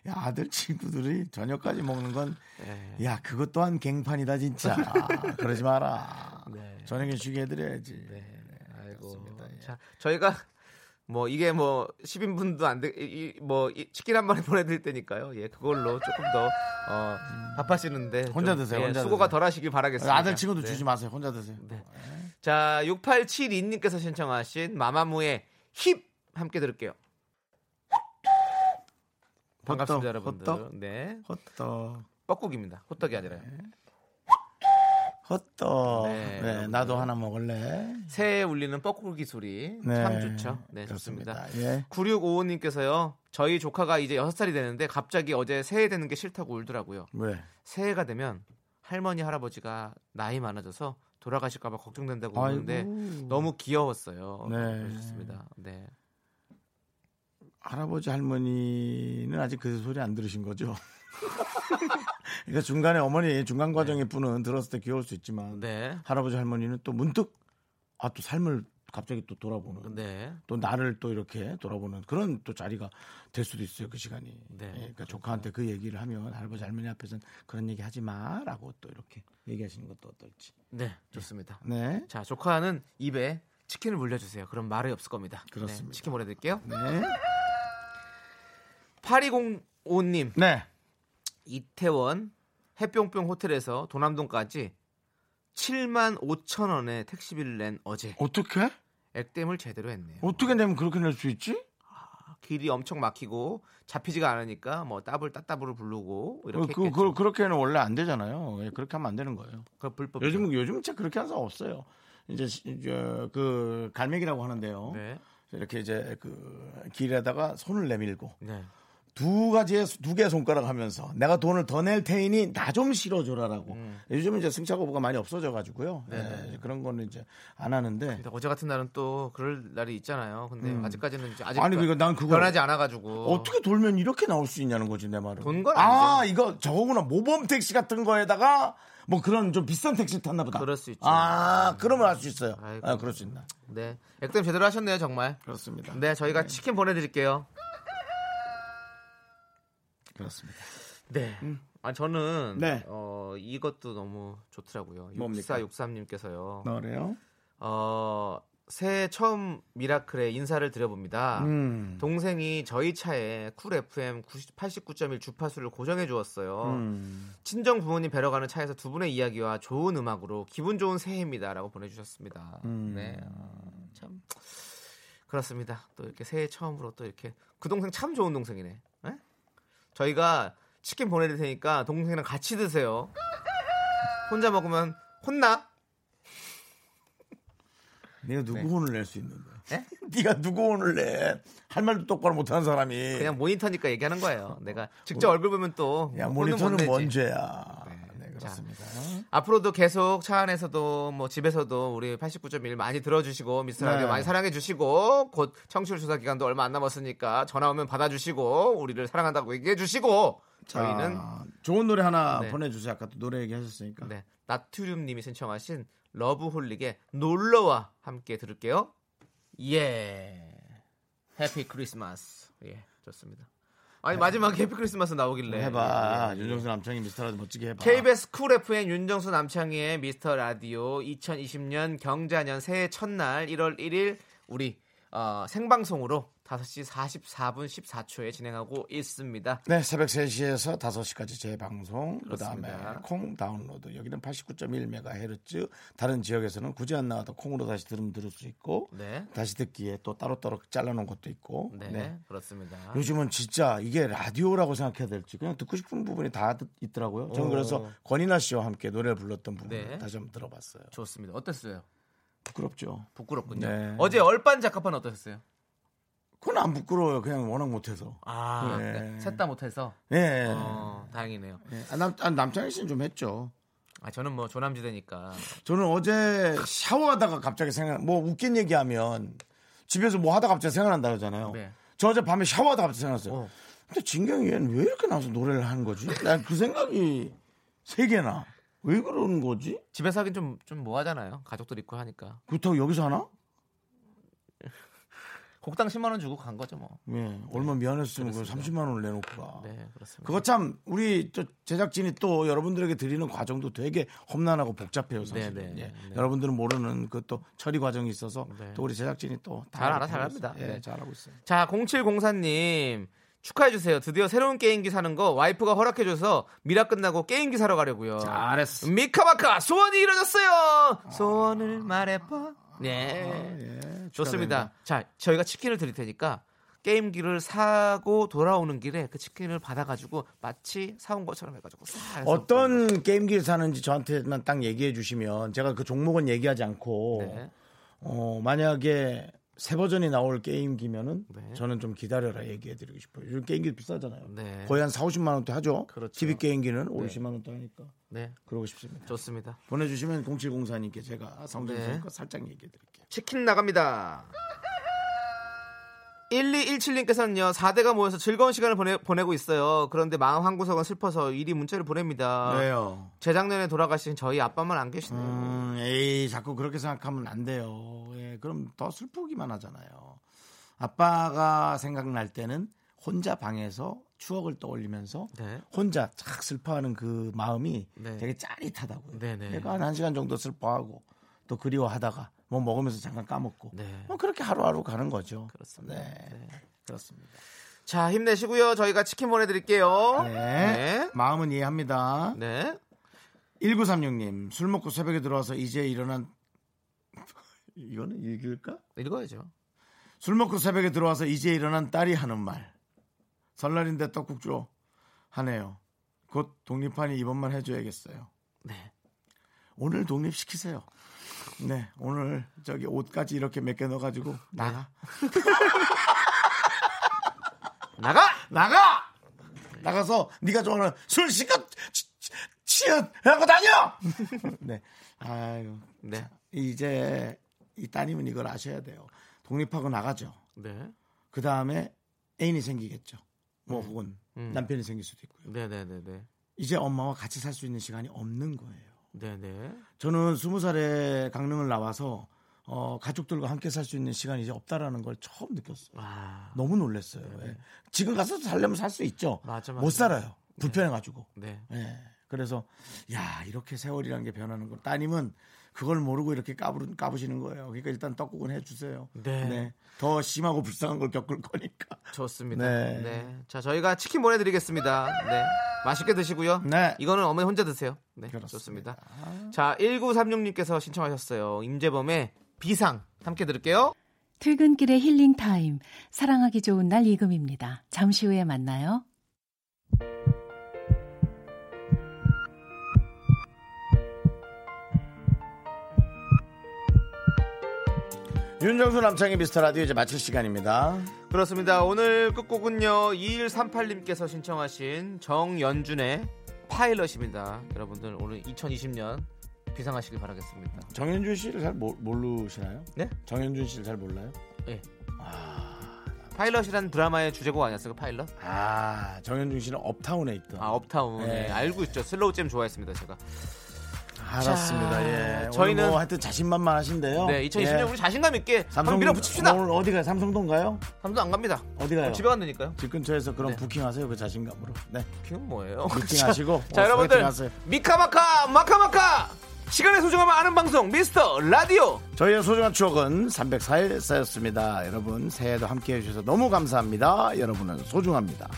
야, 아들 친구들이 저녁까지 먹는 건, 예. 야, 그것 또한 갱판이다, 진짜. 그러지 마라. 네. 저녁에 쉬게 해드려야지. 아이고. 예. 자, 저희가 뭐 이게 뭐 10인분도 안 돼, 뭐 이- 치킨 한 마리 보내드릴 테니까요. 예, 그걸로 조금 더 어, 밥하시는데 좀, 혼자 드세요, 예, 혼자 수고가 드세요. 덜 하시길 바라겠습니다. 아들 친구도 네. 주지 마세요. 혼자 드세요. 네. 자, 6872님께서 신청하신 마마무의 힙 함께 들을게요. 반갑습니다, 여러분들. 호떡? 네. 헛떡. 뻐국입니다. 호떡이 아니라요. 네, 네, 여러분들. 나도 하나 먹을래. 새해 울리는 뻐꾸기 소리 네. 참 좋죠. 네, 좋습니다. 그렇습니다. 예. 9655님께서요. 저희 조카가 이제 6살이 되는데 갑자기 어제 새해 되는 게 싫다고 울더라고요. 왜? 새해가 되면 할머니 할아버지가 나이 많아져서 돌아가실까봐 걱정된다고. 그러는데 너무 귀여웠어요. 네. 그러셨습니다. 네. 할아버지 할머니는 아직 그 소리 안 들으신 거죠? 그러니까 중간에 어머니 중간 과정의 분은 들었을 때 귀여울 수 있지만 네. 할아버지 할머니는 또 문득 아 또 삶을 갑자기 또 돌아보는 네. 또 나를 또 이렇게 돌아보는 그런 또 자리가 될 수도 있어요 그 시간이. 네. 예, 그러니까 조카한테 그 얘기를 하면 할아버지 할머니 앞에서는 그런 얘기 하지 마라고 또 이렇게 얘기하시는 것도 어떨지. 네. 좋습니다. 네. 자, 조카는 입에 치킨을 물려주세요. 그럼 말이 없을 겁니다. 그렇습니다. 네, 치킨 보내드릴게요. 네. 8205님. 네. 이태원 해뿅뿅 호텔에서 도남동까지 7만 5천 원의 택시비를 낸 어제 어떻게? 액땜을 제대로 했네요. 어떻게 되면 그렇게 낼 수 있지? 길이 엄청 막히고 잡히지가 않으니까 뭐 따블 따따블을 부르고 이렇게 그, 했겠죠. 그, 그 렇게는 원래 안 되잖아요. 예, 그렇게 하면 안 되는 거예요. 그 불법 요즘 요즘 진짜 그렇게 하는 사람 없어요. 이제 시- 이제 그 갈매기라고 하는데요. 네. 이렇게 이제 그 길에다가 손을 내밀고 네. 두 가지의 두 개의 손가락 하면서 내가 돈을 더 낼 테이니 나 좀 실어줘라라고. 음. 요즘은 이제 승차 거부가 많이 없어져 가지고요. 네네. 예, 그런 거는 이제 안 하는데. 근데 어제 같은 날은 또 그럴 날이 있잖아요. 근데 아직까지는 이제 아직 음. 아니 그러니까 난 그거 변하지 않아 가지고 어떻게 돌면 이렇게 나올 수 있냐는 거지 내 말은. 돈건 아 아니죠. 이거 저거구나 모범 택시 같은 거에다가 뭐 그런 좀 비싼 택시를 탔나 보다. 그럴 수 있죠. 아 그러면 알 수 있어요. 아이고. 아 그럴 수 있나. 네 액땜 제대로 하셨네요 정말. 그렇습니다. 네 저희가 치킨 보내드릴게요. 그렇습니다. 네. 아 저는 네. 어 이것도 너무 좋더라고요. 뭡니까? 6463님께서요. 너래요? 어 새해 처음 미라클에 인사를 드려봅니다. 음. 동생이 저희 차에 쿨 FM 89.1 주파수를 고정해 주었어요. 음. 친정 부모님 뵈러 가는 차에서 두 분의 이야기와 좋은 음악으로 기분 좋은 새해입니다라고 보내주셨습니다. 음. 네, 어, 참 그렇습니다. 또 이렇게 새해 처음으로 또 이렇게 그 동생 참 좋은 동생이네. 네? 저희가 치킨 보내드릴 테니까 동생이랑 같이 드세요. 혼자 먹으면 혼나? 네가 누구 네. 혼을 낼 수 있는데? 예? 네가 누구 혼을 내? 할 말도 똑바로 못하는 사람이. 그냥 모니터니까 얘기하는 거예요. 내가 직접 얼굴 보면 또 야 모니터는 못 뭔. 죄야. 네. 네, 자, 그렇습니다. 앞으로도 계속 차 안에서도 뭐 집에서도 우리 89.1 많이 들어주시고 미스터 라디오 네. 많이 사랑해 주시고 곧 청취율 조사 기간도 얼마 안 남았으니까 전화 오면 받아주시고 우리를 사랑한다고 얘기해 주시고 저희는 자, 좋은 노래 하나 네. 보내주세요. 아까 또 노래 얘기하셨으니까. 네, 나트륨님이 신청하신 러브홀릭의 놀러와 함께 들을게요. 예, Happy Christmas. 예, 좋습니다. 아니 마지막에 Happy Christmas 나오길래 해봐. 예, 예, 예. 윤정수 남창희 미스터 라디오 멋지게 해봐. KBS 쿨 FM 윤정수 남창희의 미스터 라디오 2020년 경자년 새해 첫날 1월 1일 우리 어, 생방송으로 5시 44분 14초에 진행하고 있습니다. 네, 새벽 3시에서 5시까지 재방송, 그 다음에. 콩 다운로드. 여기는 89.1MHz, 다른 지역에서는 굳이 안 나와도 콩으로 다시 들으면 들을 수 있고, 네. 다시 듣기에 또 따로따로 잘라놓은 것도 있고. 네, 네. 그렇습니다. 요즘은 진짜 이게 라디오라고 생각해야 될지 그냥 듣고 싶은 부분이 다 듣- 있더라고요. 저는 오. 그래서 권이나 씨와 함께 노래를 불렀던 부분 네. 을 다시 한번 들어봤어요. 좋습니다. 어땠어요? 부끄럽죠. 부끄럽군요. 네. 어제 얼반 작가판 어떠셨어요? 그건 안 부끄러워요. 그냥 워낙 못해서. 아, 네. 셋다 못해서. 예. 어, 다행이네요. 예. 아, 남, 아, 남창희 씨는 좀 했죠. 아, 저는 뭐 조남지대니까. 저는 어제 샤워하다가 갑자기 생각, 뭐 웃긴 얘기하면 집에서 뭐 하다가 갑자기 생각난다 그러잖아요. 네. 저 어제 밤에 샤워하다가 갑자기 생각났어요. 어. 근데 진경이 얘는 왜 이렇게 나와서 노래를 하는 거지? 난 그 생각이 세 개나. 왜 그러는 거지? 집에서 하긴 좀, 좀 뭐하잖아요. 가족들 있고 하니까. 그렇다고 여기서 하나? 곡당 10만 원 주고 간 거죠, 뭐. 예, 얼마 미안했으면 그 그렇습니다. 30만 원을 내놓고 가. 네, 그렇습니다. 그거 참 우리 저 제작진이 또 여러분들에게 드리는 과정도 되게 험난하고 복잡해요, 사실. 네, 네, 예. 네. 여러분들은 모르는 그 또 처리 과정이 있어서 네. 또 우리 제작진이 또다잘 알아, 이렇게 잘 하고 있어요. 합니다. 예, 네. 잘하고 있어요. 자, 0704님. 축하해주세요. 드디어 새로운 게임기 사는 거 와이프가 허락해줘서 미라 끝나고 게임기 사러 가려고요. 잘했어. 미카마카 소원이 이루어졌어요. 소원을 말해봐. 네. 예, 좋습니다. 자, 저희가 치킨을 드릴 테니까 게임기를 사고 돌아오는 길에 그 치킨을 받아가지고 마치 사온 것처럼 해가지고 어떤 게임기를 사는지 저한테만 딱 얘기해 주시면 제가 그 종목은 얘기하지 않고 네. 어, 만약에 새 버전이 나올 게임기면은 네. 저는 좀 기다려라 얘기해 드리고 싶어요. 요즘 게임기 비싸잖아요. 네. 거의 한 4, 50만 원대 하죠. 그렇죠. TV 게임기는 5, 60만 원대 하니까. 네, 그러고 싶습니다. 좋습니다. 보내주시면 0704님께 제가 성전선 네. 거 살짝 얘기해 드릴게요. 치킨 나갑니다. 1217님께서는요, 4대가 모여서 즐거운 시간을 보내, 보내 고 있어요. 그런데 마음 한 구석은 슬퍼서 일이 문자를 보냅니다. 왜요? 재작년에 돌아가신 저희 아빠만 안 계시네요. 음, 에이, 자꾸 그렇게 생각하면 안 돼요. 예, 그럼 더 슬프기만 하잖아요. 아빠가 생각날 때는 혼자 방에서 추억을 떠올리면서 네. 혼자 착 슬퍼하는 그 마음이 네. 되게 짜릿하다고요. 네네. 내가 한 1시간 정도 슬퍼하고 또 그리워하다가 뭐 먹으면서 잠깐 까먹고 네. 뭐 그렇게 하루하루 가는 거죠. 그렇습니다. 네. 네. 그렇습니다. 자, 힘내시고요. 저희가 치킨 보내드릴게요. 네. 네. 마음은 이해합니다. 네. 1936님, 술 먹고 새벽에 들어와서 이제 일어난 이거는 읽을까? 읽어야죠. 술 먹고 새벽에 들어와서 이제 일어난 딸이 하는 말. 설날인데 떡국 줘. 하네요. 곧 독립하니 이번만 해줘야겠어요. 네. 오늘 독립시키세요. 네, 오늘 저기 옷까지 이렇게 몇 개 넣어가지고 나가. 나가! 나가! 나가서 네가 좋아하는 술 시컷 치읓 해갖고 다녀! 네. 아유, 네. 이제 이 따님은 이걸 아셔야 돼요. 독립하고 나가죠. 네. 그 다음에 애인이 생기겠죠. 뭐 혹은 음. 남편이 생길 수도 있고요. 네네네네. 이제 엄마와 같이 살 수 있는 시간이 없는 거예요. 네네. 저는 스무 살에 강릉을 나와서 어, 가족들과 함께 살 수 있는 시간이 이제 없다라는 걸 처음 느꼈어요. 아. 너무 놀랐어요. 예. 지금 가서 살려면 살 수 있죠. 맞아, 맞아. 못 살아요. 불편해가지고. 네. 예. 그래서 야 이렇게 세월이라는 게 변하는 거. 따님은 그걸 모르고 이렇게 까부, 까부시는 거예요. 그러니까 일단 떡국은 해주세요. 네. 더 심하고 불쌍한 걸 겪을 거니까. 좋습니다. 네. 네. 자, 저희가 치킨 보내드리겠습니다. 네. 맛있게 드시고요. 네. 이거는 어머니 혼자 드세요. 네. 그렇습니다. 좋습니다. 자, 1936님께서 신청하셨어요. 임재범의 비상. 함께 들을게요. 퇴근길의 힐링 타임. 사랑하기 좋은 날 이금입니다. 잠시 후에 만나요. 윤정수 남창희의 미스터 라디오 이제 마칠 시간입니다. 그렇습니다. 오늘 끝곡은요. 2138님께서 신청하신 정연준의 파일럿입니다. 여러분들 오늘 2020년 비상하시길 바라겠습니다. 정연준 씨를 잘 모, 모르시나요? 네? 정연준 씨를 잘 몰라요? 예. 파일럿이라는 드라마의 주제곡 아니었어요? 파일럿? 아, 정연준 씨는 업타운에 있던. 아, 업타운. 네. 네. 알고 있죠. slow jam 좋아했습니다, 제가. 알았습니다. 자, 예. 저희는- 뭐 하여튼 자신만만하신데요. 네, 2020년 예. 우리 자신감 있게 삼성 밀어붙입시다. 오늘 어디 가요? 삼성동 가요? 삼도 안 갑니다. 어디 가요? 집에 간다니까요. 집 근처에서 그럼 네. 부킹하세요 그 자신감으로. 네. 그건 뭐예요? 미팅하시고 자, 어, 여러분들 소개팅하세요. 미카마카 마카마카 시간의 소중함을 아는 방송 미스터 라디오 저희의 소중한 추억은 304일 쌓였습니다. 여러분 새해도 함께 해 주셔서 너무 감사합니다. 여러분은 소중합니다.